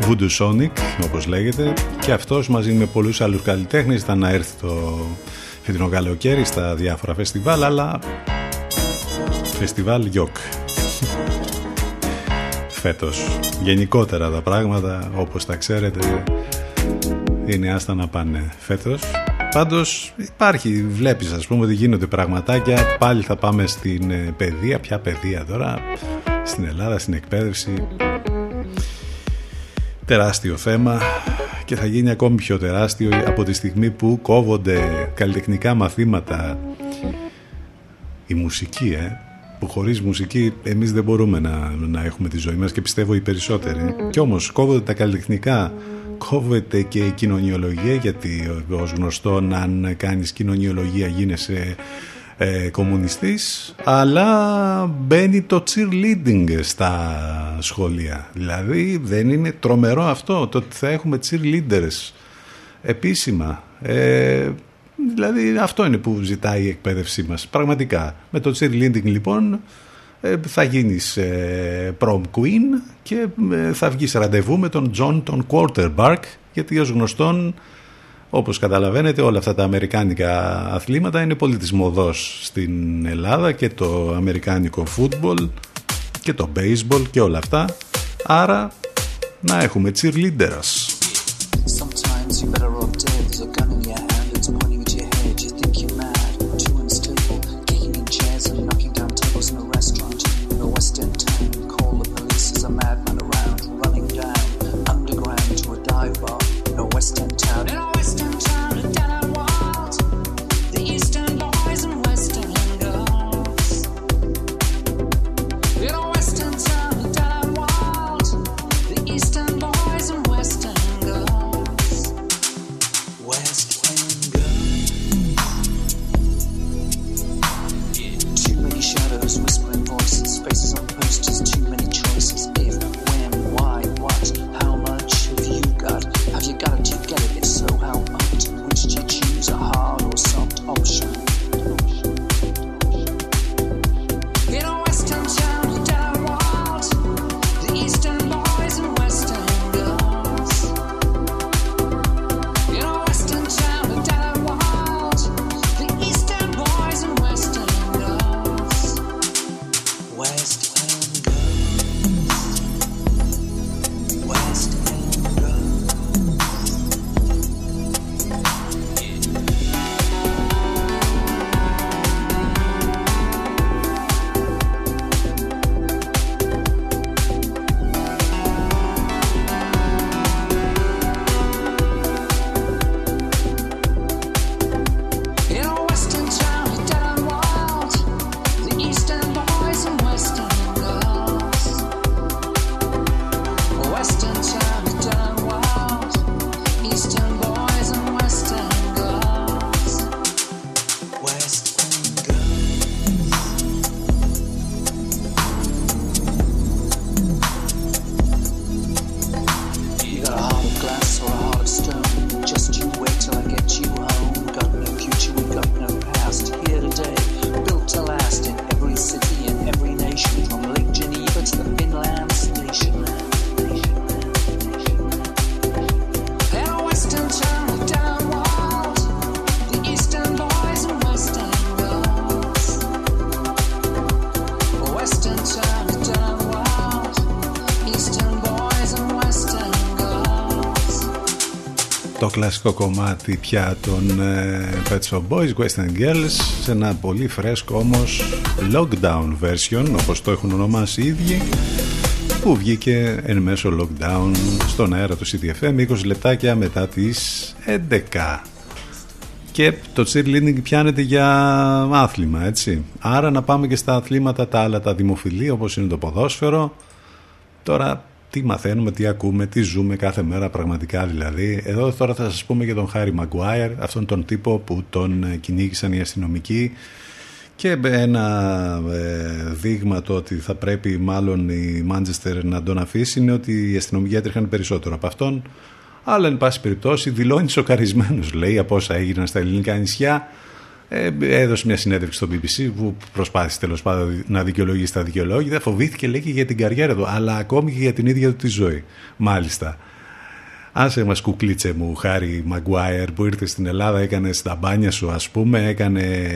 Voodoo Sonic, όπως λέγεται. Και αυτός μαζί με πολλούς άλλους καλλιτέχνες ήταν να έρθει το φετινό καλοκαίρι στα διάφορα φεστιβάλ, αλλά φεστιβάλ γιοκ. Φέτος. Γενικότερα τα πράγματα, όπως τα ξέρετε, είναι άστα να πάνε φέτος. Πάντως υπάρχει, βλέπεις ας πούμε ότι γίνονται πραγματάκια, πάλι θα πάμε στην ε, παιδεία, ποια παιδεία τώρα, στην Ελλάδα, στην εκπαίδευση. Τεράστιο θέμα. Και θα γίνει ακόμη πιο τεράστιο από τη στιγμή που κόβονται καλλιτεχνικά μαθήματα. Η μουσική, ε, που χωρίς μουσική εμείς δεν μπορούμε να, να έχουμε τη ζωή μας και πιστεύω οι περισσότεροι. Κι όμως κόβονται τα καλλιτεχνικά κόβεται και η κοινωνιολογία γιατί ως γνωστό αν κάνεις κοινωνιολογία γίνεσαι ε, κομμουνιστής αλλά μπαίνει το cheerleading στα σχολεία. Δηλαδή δεν είναι τρομερό αυτό το ότι θα έχουμε cheerleaders επίσημα. Ε, δηλαδή αυτό είναι που ζητάει η εκπαίδευσή μας πραγματικά. Με το cheerleading λοιπόν ε, θα γίνεις ε, prom queen και ε, θα βγεις ραντεβού με τον John τον Quarterback γιατί ως γνωστόν όπως καταλαβαίνετε όλα αυτά τα αμερικάνικα αθλήματα είναι πολύ της μοδός στην Ελλάδα και το αμερικάνικο football και το baseball και όλα αυτά. Άρα να έχουμε cheerleaders κλασικό κομμάτι πια των ε, Pet Shop Boys, Western Girls σε ένα πολύ φρέσκο όμως lockdown version όπως το έχουν ονομάσει οι ίδιοι που βγήκε εν μέσω lockdown στον αέρα του CTFM 20 λεπτάκια μετά τις 11 και το cheerleading πιάνεται για άθλημα έτσι. Άρα να πάμε και στα αθλήματα τα άλλα τα δημοφιλή όπως είναι το ποδόσφαιρο. Τώρα τι μαθαίνουμε, τι ακούμε, τι ζούμε κάθε μέρα πραγματικά δηλαδή. Εδώ τώρα θα σας πούμε για τον Χάρι Μαγκουάιρ, αυτόν τον τύπο που τον ε, κυνήγησαν οι αστυνομικοί και ένα ε, δείγμα το ότι θα πρέπει μάλλον η Μάντζεστερ να τον αφήσει είναι ότι οι αστυνομικοί έτρεχαν περισσότερο από αυτόν αλλά εν πάση περιπτώσει δηλώνει σοκαρισμένος, λέει, από όσα έγιναν στα ελληνικά νησιά. Ε, έδωσε μια συνέντευξη στο BBC που προσπάθησε τέλος πάντων να δικαιολογήσει τα δικαιολόγητα. Φοβήθηκε, λέει, και για την καριέρα του, αλλά ακόμη και για την ίδια του τη ζωή. Μάλιστα. Άσε μας κουκλίτσε μου Χάρη Μαγκουάιερ που ήρθε στην Ελλάδα έκανε στα μπάνια σου ας πούμε έκανε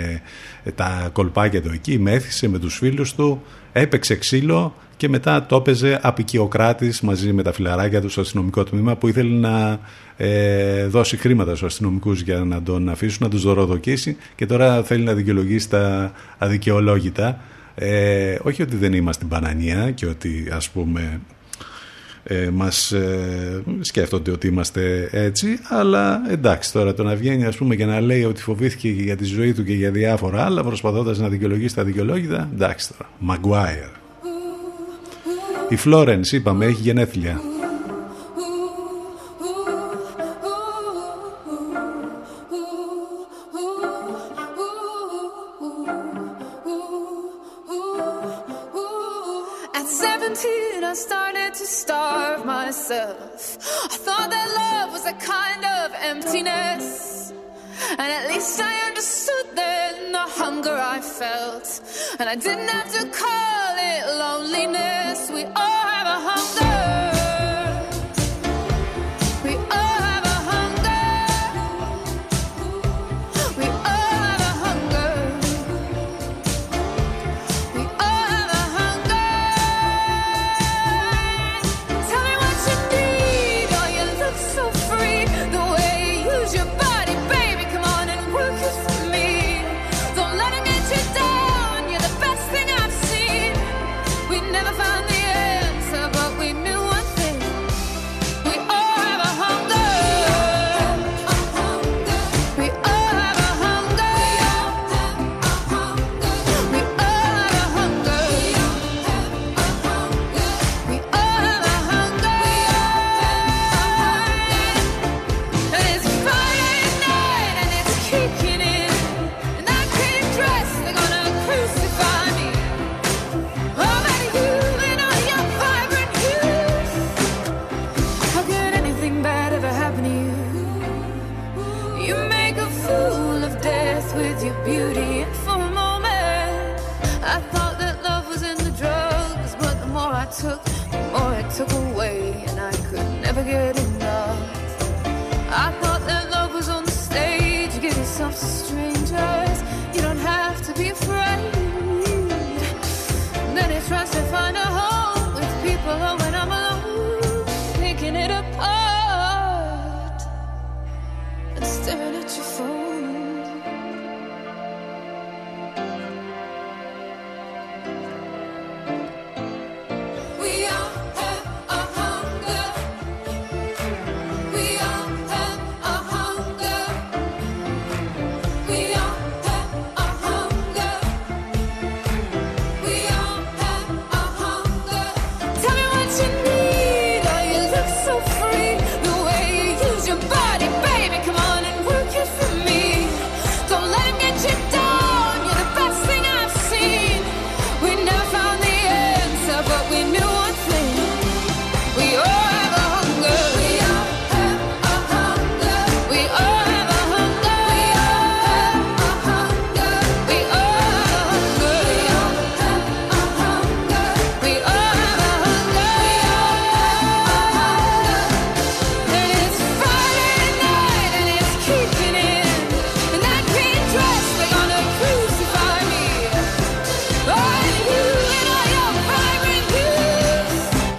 τα κολπάκια του εκεί μέθησε με τους φίλους του έπαιξε ξύλο και μετά το έπαιζε απεικιοκράτης μαζί με τα φιλαράκια του στο αστυνομικό τμήμα που ήθελε να ε, δώσει χρήματα στους αστυνομικούς για να τον αφήσουν να τους δωροδοκίσει και τώρα θέλει να δικαιολογήσει τα αδικαιολόγητα. Ε, όχι ότι δεν είμαστε μπανανία και ότι ας πούμε ε, μας ε, σκέφτονται ότι είμαστε έτσι αλλά εντάξει τώρα το να βγαίνει ας πούμε και να λέει ότι φοβήθηκε για τη ζωή του και για διάφορα άλλα προσπαθώντας να δικαιολογήσει τα δικαιολόγητα εντάξει τώρα, Maguire η Φλόρενς είπαμε έχει γενέθλια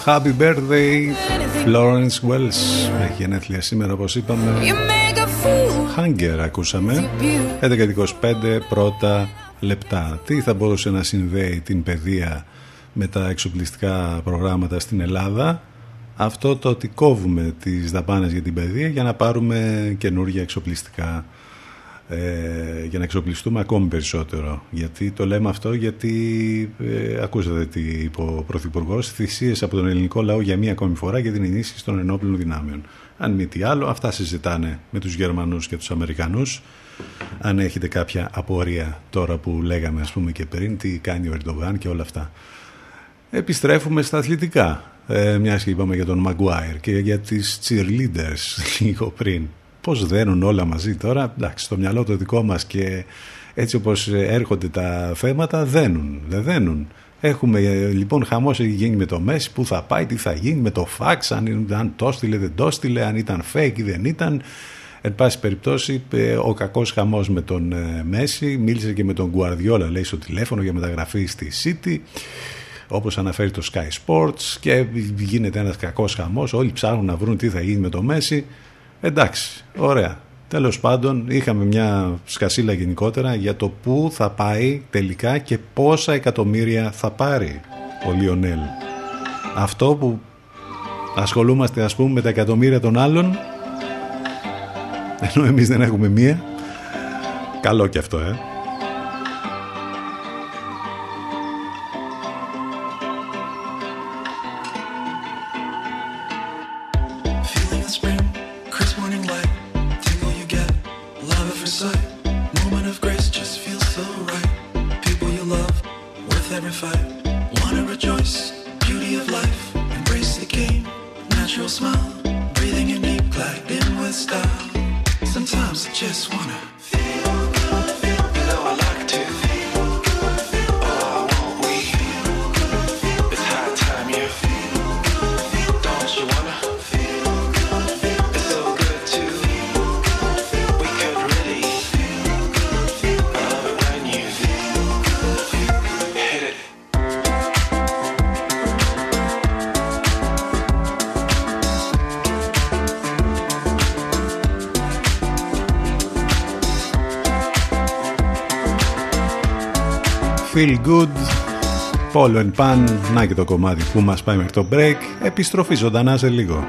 Happy birthday Florence Wells. Έχει γενέθλια σήμερα όπως είπαμε. You make a fool. Hunger ακούσαμε. 11.25 πρώτα λεπτά. Τι θα μπορούσε να συνδέει την παιδεία με τα εξοπλιστικά προγράμματα στην Ελλάδα; Αυτό το ότι κόβουμε τις δαπάνες για την παιδεία για να πάρουμε καινούργια εξοπλιστικά ε, για να εξοπλιστούμε ακόμη περισσότερο. Γιατί το λέμε αυτό, γιατί ε, ακούσατε τι είπε ο Πρωθυπουργός, θυσίες από τον ελληνικό λαό για μία ακόμη φορά για την ενίσχυση των ενόπλων δυνάμεων. Αν μη τι άλλο, αυτά συζητάνε με τους Γερμανούς και τους Αμερικανούς. Αν έχετε κάποια απορία τώρα που λέγαμε ας πούμε και πριν, τι κάνει ο Ερντογάν και όλα αυτά. Επιστρέφουμε στα αθλητικά. Ε, Μιας και είπαμε για τον Maguire και για τις cheerleaders λίγο πριν. Πώς δένουν όλα μαζί τώρα, εντάξει, στο μυαλό το δικό μας και έτσι όπως έρχονται τα θέματα δένουν, δεν δένουν. Έχουμε ε, λοιπόν χαμός έχει γίνει με το Μέση, πού θα πάει, τι θα γίνει με το φάξ, αν, αν το έστειλε, δεν το έστειλε, αν ήταν fake ή δεν ήταν. Εν πάση περιπτώσει, ε, ο κακός χαμός με τον ε, Μέση, μίλησε και με τον Guardiola, λέει στο τηλέφωνο για μεταγραφή στη City, όπως αναφέρει το Sky Sports και γίνεται ένας κακός χαμός, όλοι ψάχνουν να βρουν τι θα γίνει με το Μέση. Εντάξει, ωραία. Τέλος πάντων είχαμε μια σκασίλα γενικότερα για το πού θα πάει τελικά και πόσα εκατομμύρια θα πάρει ο Λιονέλ. Αυτό που ασχολούμαστε ας πούμε με τα εκατομμύρια των άλλων ενώ εμείς δεν έχουμε μία. Καλό και αυτό, ε. Polo and Pan, να και το κομμάτι που μας πάει μέχρι το break. Επιστροφή ζωντανά σε λίγο.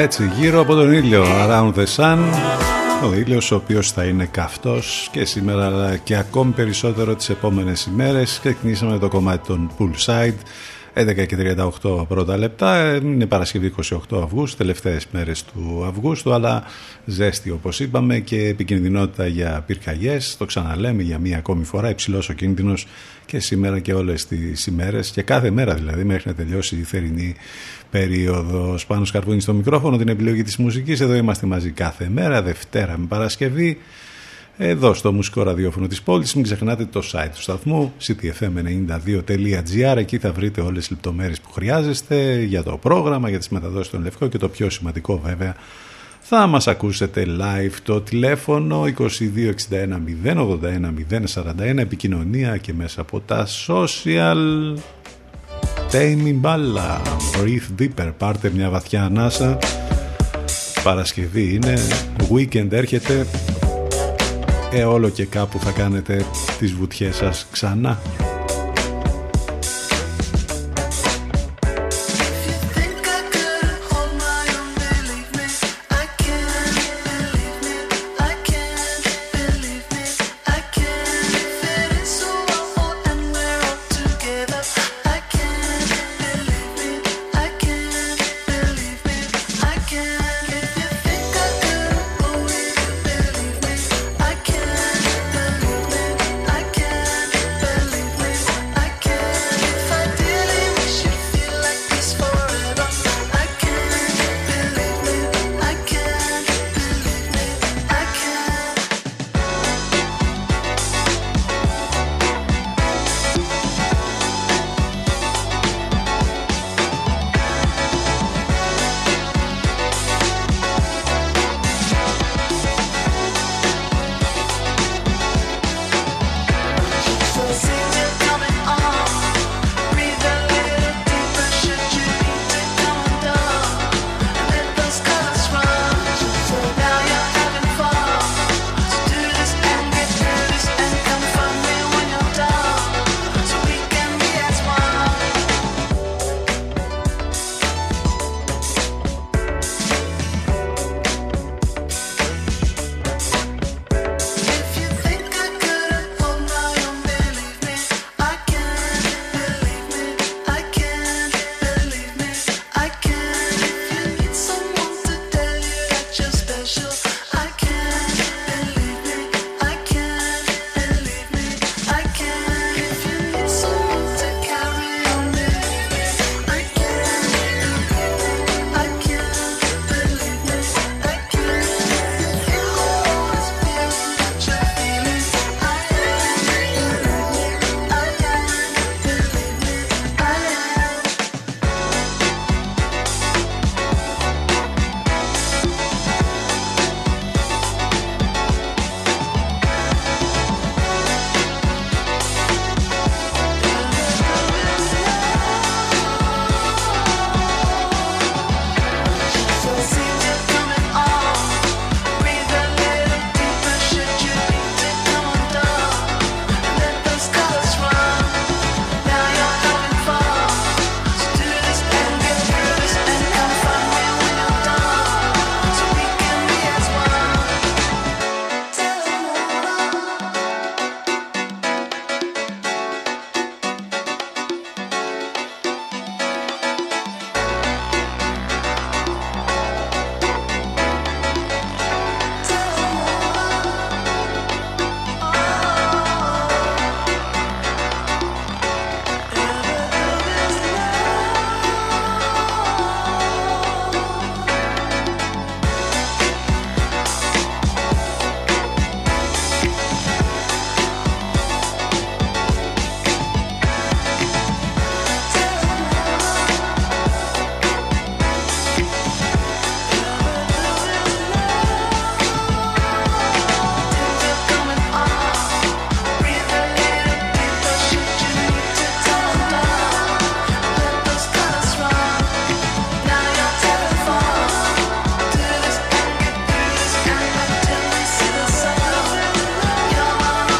Έτσι, γύρω από τον ήλιο, around the sun, ο ήλιος ο οποίος θα είναι καυτός και σήμερα αλλά και ακόμη περισσότερο τις επόμενες ημέρες. Ξεκινήσαμε το κομμάτι των Poolside, 11 και 38 πρώτα λεπτά. Είναι Παρασκευή 28 Αυγούστου, τελευταίες μέρες του Αυγούστου, αλλά ζέστη όπως είπαμε και επικινδυνότητα για πυρκαγιές. Το ξαναλέμε για μία ακόμη φορά, υψηλός ο κίνδυνος και σήμερα και όλες τις ημέρες και κάθε μέρα δηλαδή μέχρι να τελειώσει η θερινή περίοδος. Πάνω σκαρπούνι στο μικρόφωνο την επιλογή της μουσικής. Εδώ είμαστε μαζί κάθε μέρα, Δευτέρα με Παρασκευή. Εδώ στο μουσικό ραδιόφωνο της πόλης μην ξεχνάτε το site του σταθμού ctfm92.gr εκεί θα βρείτε όλες τις λεπτομέρειες που χρειάζεστε για το πρόγραμμα, για τις μεταδόσεις των Λευκό και το πιο σημαντικό βέβαια θα μας ακούσετε live το τηλέφωνο 2261 081 041 επικοινωνία και μέσα από τα social. Tame Impala Breathe Deeper πάρτε μια βαθιά ανάσα. Παρασκευή είναι weekend έρχεται ε όλο και κάπου θα κάνετε τις βουτιές σας ξανά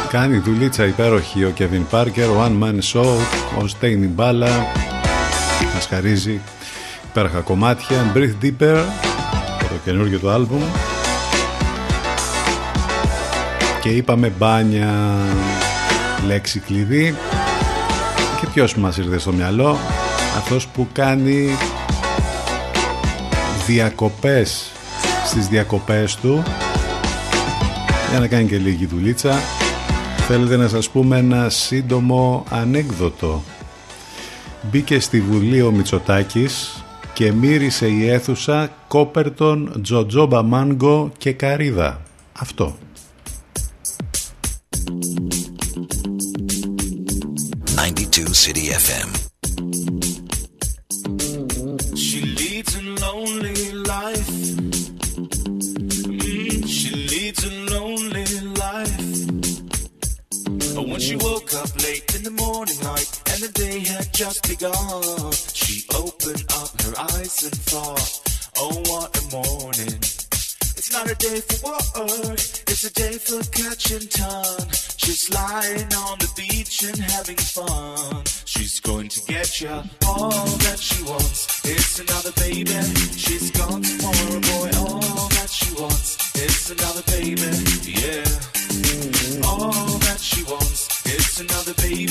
Κάνει δουλίτσα υπέροχη ο Kevin Parker, One Man Show, ο Στέινι Μπάλα. Μας χαρίζει υπέροχα κομμάτια. Breathe Deeper, το καινούργιο του άλμπουμ. Και είπαμε μπάνια, λέξη κλειδί. Και ποιος μας ήρθε στο μυαλό, αυτός που κάνει διακοπές στις διακοπές του για να κάνει και λίγη δουλίτσα θέλετε να σας πούμε ένα σύντομο ανέκδοτο. Μπήκε στη Βουλή ο Μητσοτάκης και μύρισε η αίθουσα κόπερτον, τζοτζόμπα μάνγκο και καρύδα αυτό. 92 City FM. In the morning light and the day had just begun, she opened up her eyes and thought, Oh, what a morning. It's not a day for work, it's a day for catching ton. She's lying on the beach and having fun. She's going to get ya all that she wants. It's another baby. She's gone tomorrow, boy. All that she wants. It's another baby. Yeah. All that she wants. It's another baby.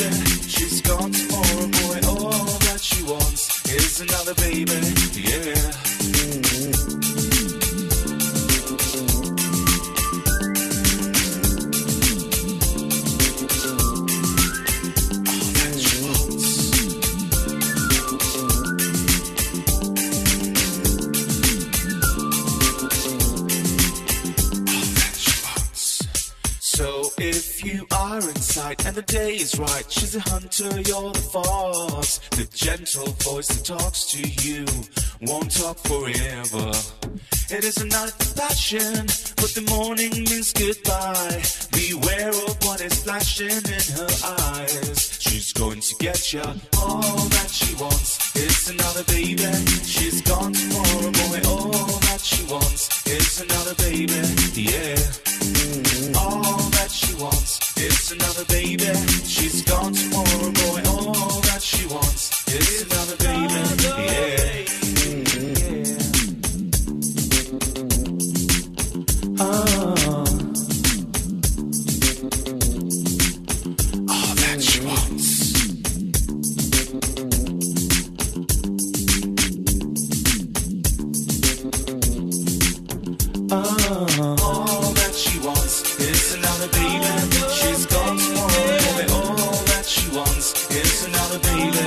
She's gone for a boy. All that she wants is another baby. Yeah. If you are in sight and the day is right, she's a hunter, you're the fox. The gentle voice that talks to you won't talk forever. It is a night of passion, but the morning means goodbye. Beware of what is flashing in her eyes. She's going to get ya all that she wants. It's another baby. She's gone for a boy. All that she wants is another baby. Yeah. All that she wants is another baby. She's gone tomorrow, boy. All that she wants is another baby. Yeah. Oh. All that she wants. Oh. Baby.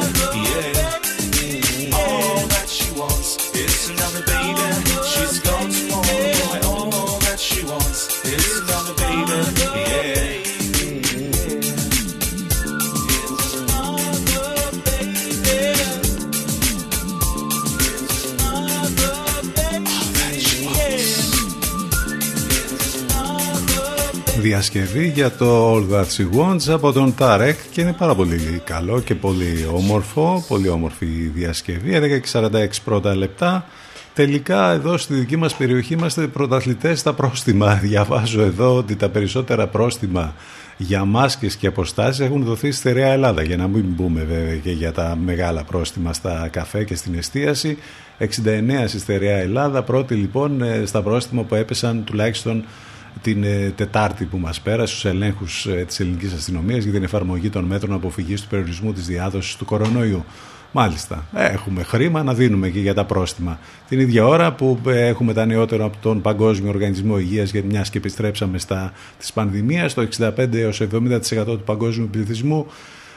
Διασκευή για το All That She Wants από τον Tarek και είναι πάρα πολύ καλό και πολύ όμορφο πολύ όμορφη διασκευή. 11.46 πρώτα λεπτά. Τελικά εδώ στη δική μας περιοχή είμαστε πρωταθλητές στα πρόστιμα. Διαβάζω εδώ ότι τα περισσότερα πρόστιμα για μάσκες και αποστάσεις έχουν δοθεί στη στερεά Ελλάδα. Για να μην μπούμε βέβαια και για τα μεγάλα πρόστιμα στα καφέ και στην εστίαση. 69 στη στερεά Ελλάδα. Πρώτη λοιπόν ε, στα πρόστιμα που έπεσαν τουλάχιστον την ε, Τετάρτη που μας πέρασε στους ελέγχους ε, της ελληνικής αστυνομίας για την εφαρμογή των μέτρων αποφυγής του περιορισμού της διάδοσης του κορονοϊού. Μάλιστα, έχουμε χρήμα να δίνουμε και για τα πρόστιμα. Την ίδια ώρα που ε, έχουμε τα νεότερα από τον Παγκόσμιο Οργανισμό Υγείας για μιας και επιστρέψαμε στα της πανδημίας, το 65 έως 70% του παγκόσμιου πληθυσμού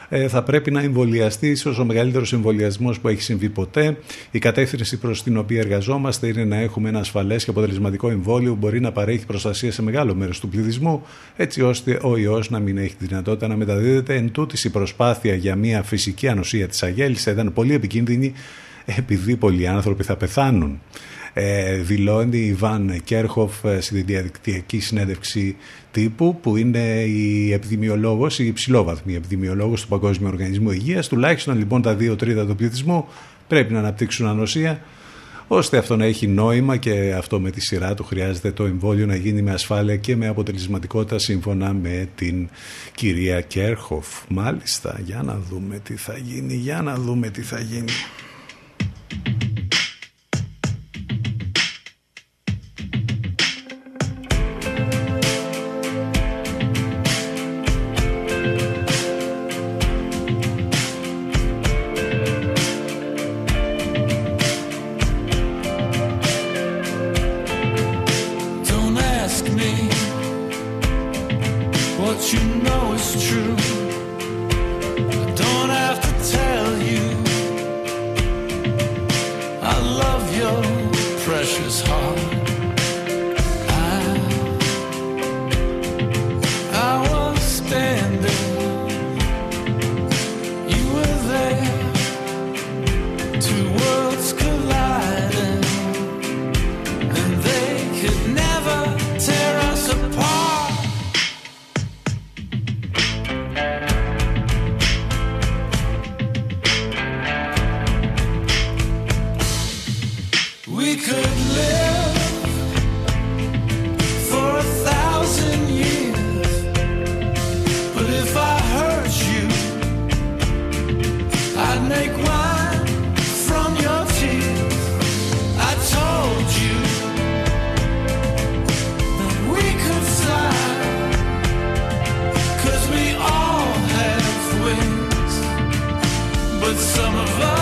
ε, θα πρέπει να εμβολιαστεί, ίσως ο μεγαλύτερος εμβολιασμός που έχει συμβεί ποτέ. Η κατεύθυνση προς την οποία εργαζόμαστε είναι να έχουμε ένα ασφαλές και αποτελεσματικό εμβόλιο που μπορεί να παρέχει προστασία σε μεγάλο μέρος του πληθυσμού, έτσι ώστε ο ιός να μην έχει τη δυνατότητα να μεταδίδεται. Εν τούτης η προσπάθεια για μια φυσική ανοσία της αγέλης ήταν πολύ επικίνδυνη, επειδή πολλοί άνθρωποι θα πεθάνουν. Ε, δηλώνει η Ιβάν Κέρχοφ ε, στη διαδικτυακή συνέντευξη τύπου που είναι η επιδημιολόγος, η υψηλόβαθμη επιδημιολόγος του Παγκόσμιου Οργανισμού Υγείας τουλάχιστον λοιπόν τα δύο τρίτα του πληθυσμού πρέπει να αναπτύξουν ανοσία ώστε αυτό να έχει νόημα και αυτό με τη σειρά του χρειάζεται το εμβόλιο να γίνει με ασφάλεια και με αποτελεσματικότητα σύμφωνα με την κυρία Κέρχοφ. Μάλιστα, για να δούμε τι θα γίνει, για να δούμε τι θα γίνει. Some of us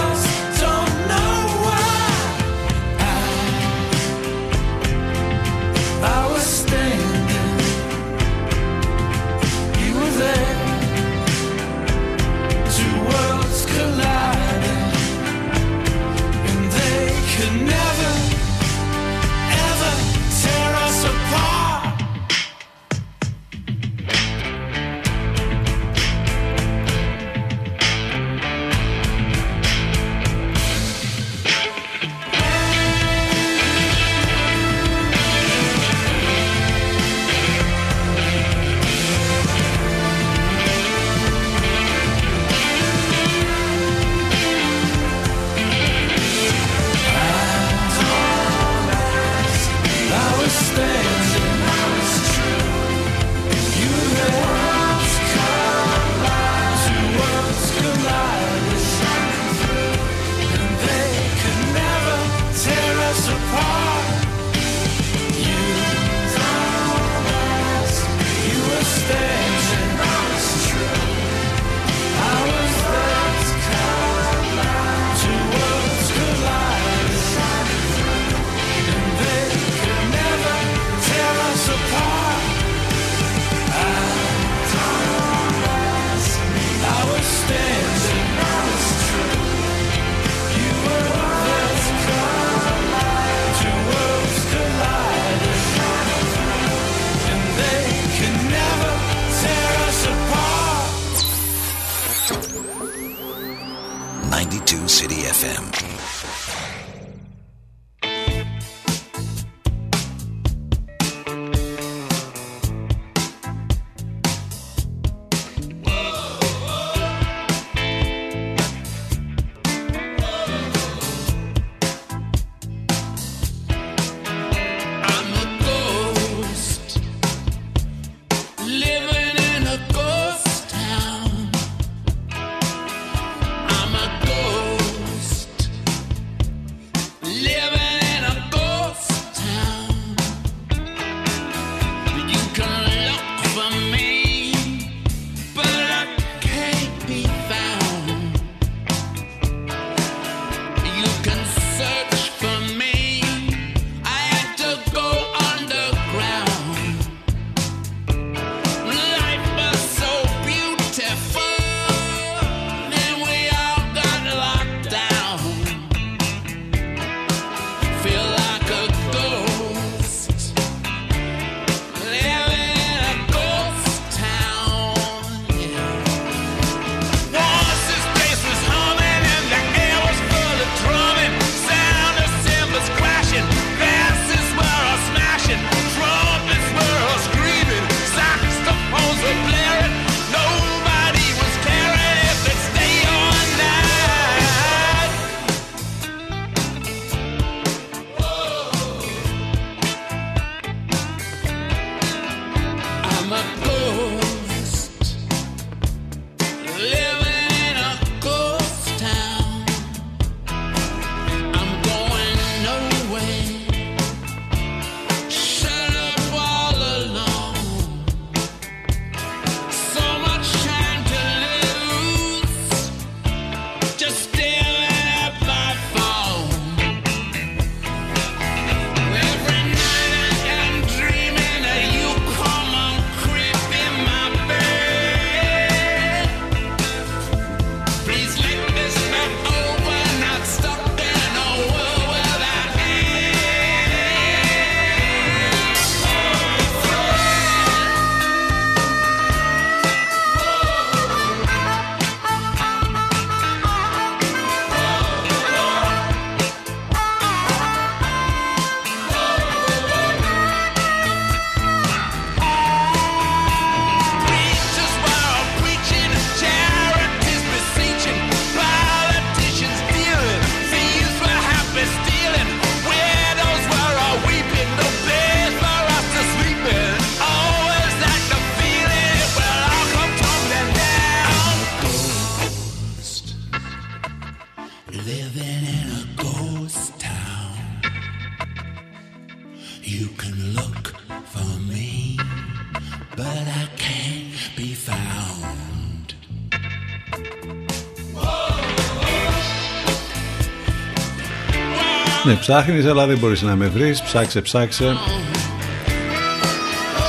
Ναι, ψάχνεις αλλά δεν μπορείς να με βρεις. Ψάξε, ψάξε.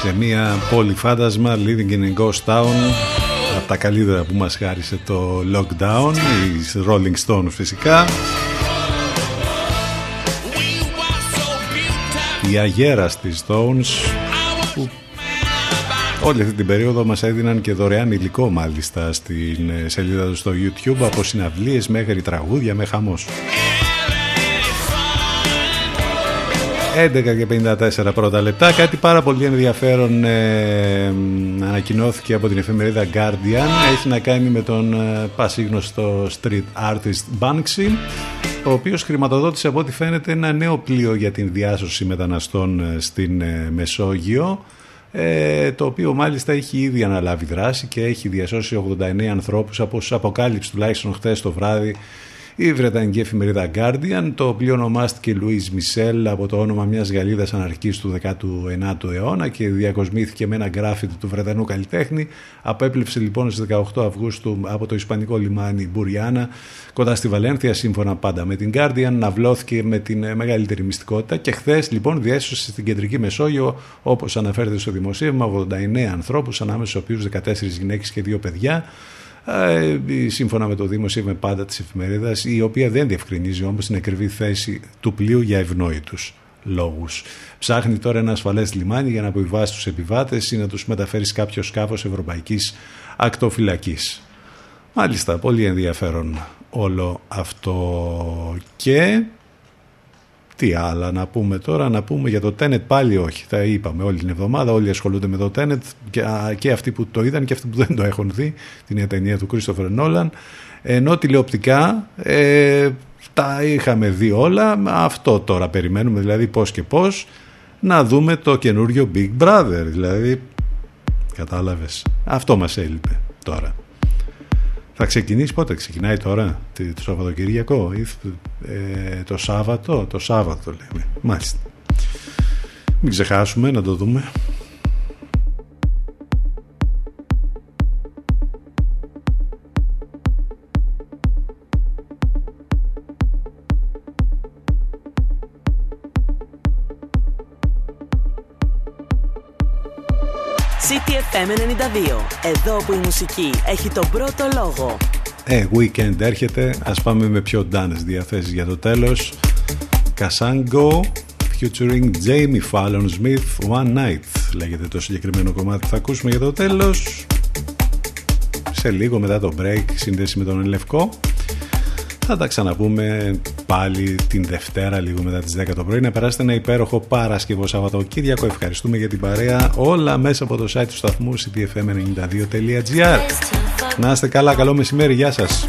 Σε μια πόλη φάντασμα, living in a ghost town. Από τα καλύτερα που μας χάρισε το lockdown. Οι Rolling Stones φυσικά. Οι αγέραστοι Stones που όλη αυτή την περίοδο μας έδιναν και δωρεάν υλικό μάλιστα στην ε, σελίδα του στο YouTube από συναυλίες μέχρι τραγούδια με χαμός. 11 και 54 πρώτα λεπτά. Κάτι πάρα πολύ ενδιαφέρον ε, ανακοινώθηκε από την εφημερίδα Guardian. Έχει να κάνει με τον ε, πασίγνωστο street artist Banksy, ο οποίος χρηματοδότησε από ό,τι φαίνεται ένα νέο πλοίο για την διάσωση μεταναστών ε, στην ε, Μεσόγειο. Ε, το οποίο μάλιστα έχει ήδη αναλάβει δράση και έχει διασώσει 89 ανθρώπους από όσους αποκάλυψε τουλάχιστον χθες το βράδυ η Βρετανική εφημερίδα Guardian, το οποίο ονομάστηκε Louise Michel από το όνομα μιας Γαλλίδας αναρχής του 19ου αιώνα και διακοσμήθηκε με ένα γκράφιτι του Βρετανού καλλιτέχνη. Απέπλεψε λοιπόν στις 18 Αυγούστου από το Ισπανικό λιμάνι Μπουριάνα κοντά στη Βαλένθια, σύμφωνα πάντα με την Guardian, ναυλώθηκε με την ε, μεγαλύτερη μυστικότητα και χθες λοιπόν διέσωσε στην κεντρική Μεσόγειο, όπως αναφέρεται στο δημοσίευμα, 89 ανθρώπους, ανάμεσα στους οποίους 14 γυναίκες και 2 παιδιά. Ε, σύμφωνα με το δημοσίευμα πάντα της εφημερίδας η οποία δεν διευκρινίζει όμως την ακριβή θέση του πλοίου για ευνόητους λόγους. Ψάχνει τώρα ένα ασφαλές λιμάνι για να αποβιβάσει τους επιβάτες ή να τους μεταφέρει σε κάποιο σκάφος ευρωπαϊκής ακτοφυλακής. Μάλιστα, πολύ ενδιαφέρον όλο αυτό και τι άλλα να πούμε τώρα, να πούμε για το Tenet πάλι όχι. Τα είπαμε όλη την εβδομάδα, όλοι ασχολούνται με το Tenet και, α, και αυτοί που το είδαν και αυτοί που δεν το έχουν δει, την ταινία του Christopher Nolan. Ενώ τηλεοπτικά ε, τα είχαμε δει όλα, αυτό τώρα περιμένουμε, δηλαδή πώς και πώς, να δούμε το καινούριο Big Brother, δηλαδή κατάλαβες. Αυτό μας έλειπε τώρα. Θα ξεκινήσει πότε, ξεκινάει τώρα, το Σαββατοκυριακό ή ε, το Σάββατο, το Σάββατο λέμε. Μάλιστα. Μην ξεχάσουμε να το δούμε. CTFM 92. Εδώ που η μουσική έχει τον πρώτο λόγο. Ε, weekend έρχεται. Ας πάμε με πιο ντάνες διαθέσεις για το τέλος. Casango featuring Jamie Fallon Smith One Night λέγεται το συγκεκριμένο κομμάτι που θα ακούσουμε για το τέλος. Σε λίγο μετά το break σύνδεση με τον Ελευκό. Θα τα ξαναπούμε πάλι την Δευτέρα λίγο μετά τις 10 το πρωί. Να περάσετε ένα υπέροχο Παρασκευό Σαββατοκύριακο. Ευχαριστούμε για την παρέα. Όλα μέσα από το site του σταθμού ctfm92.gr Να είστε καλά. Καλό μεσημέρι. Γεια σας.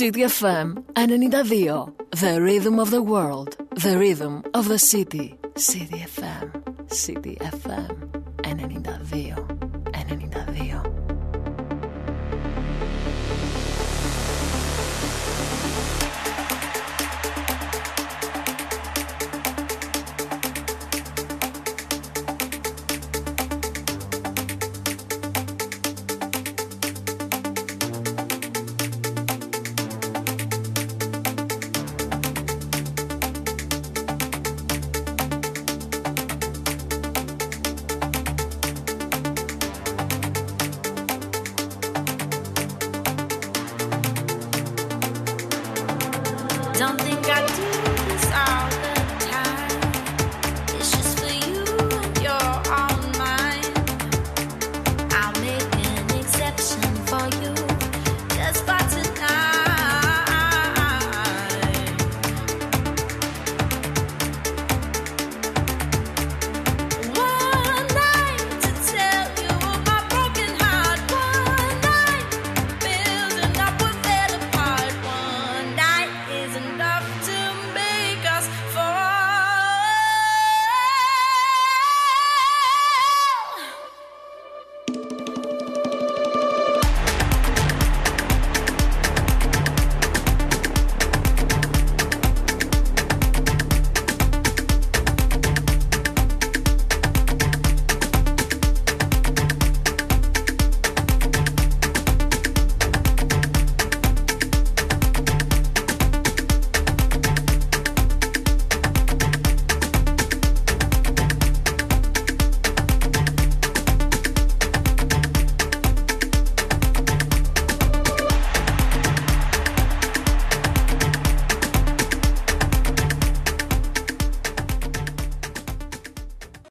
City FM 92. The rhythm of the world. The rhythm of the city. City FM. City FM 92.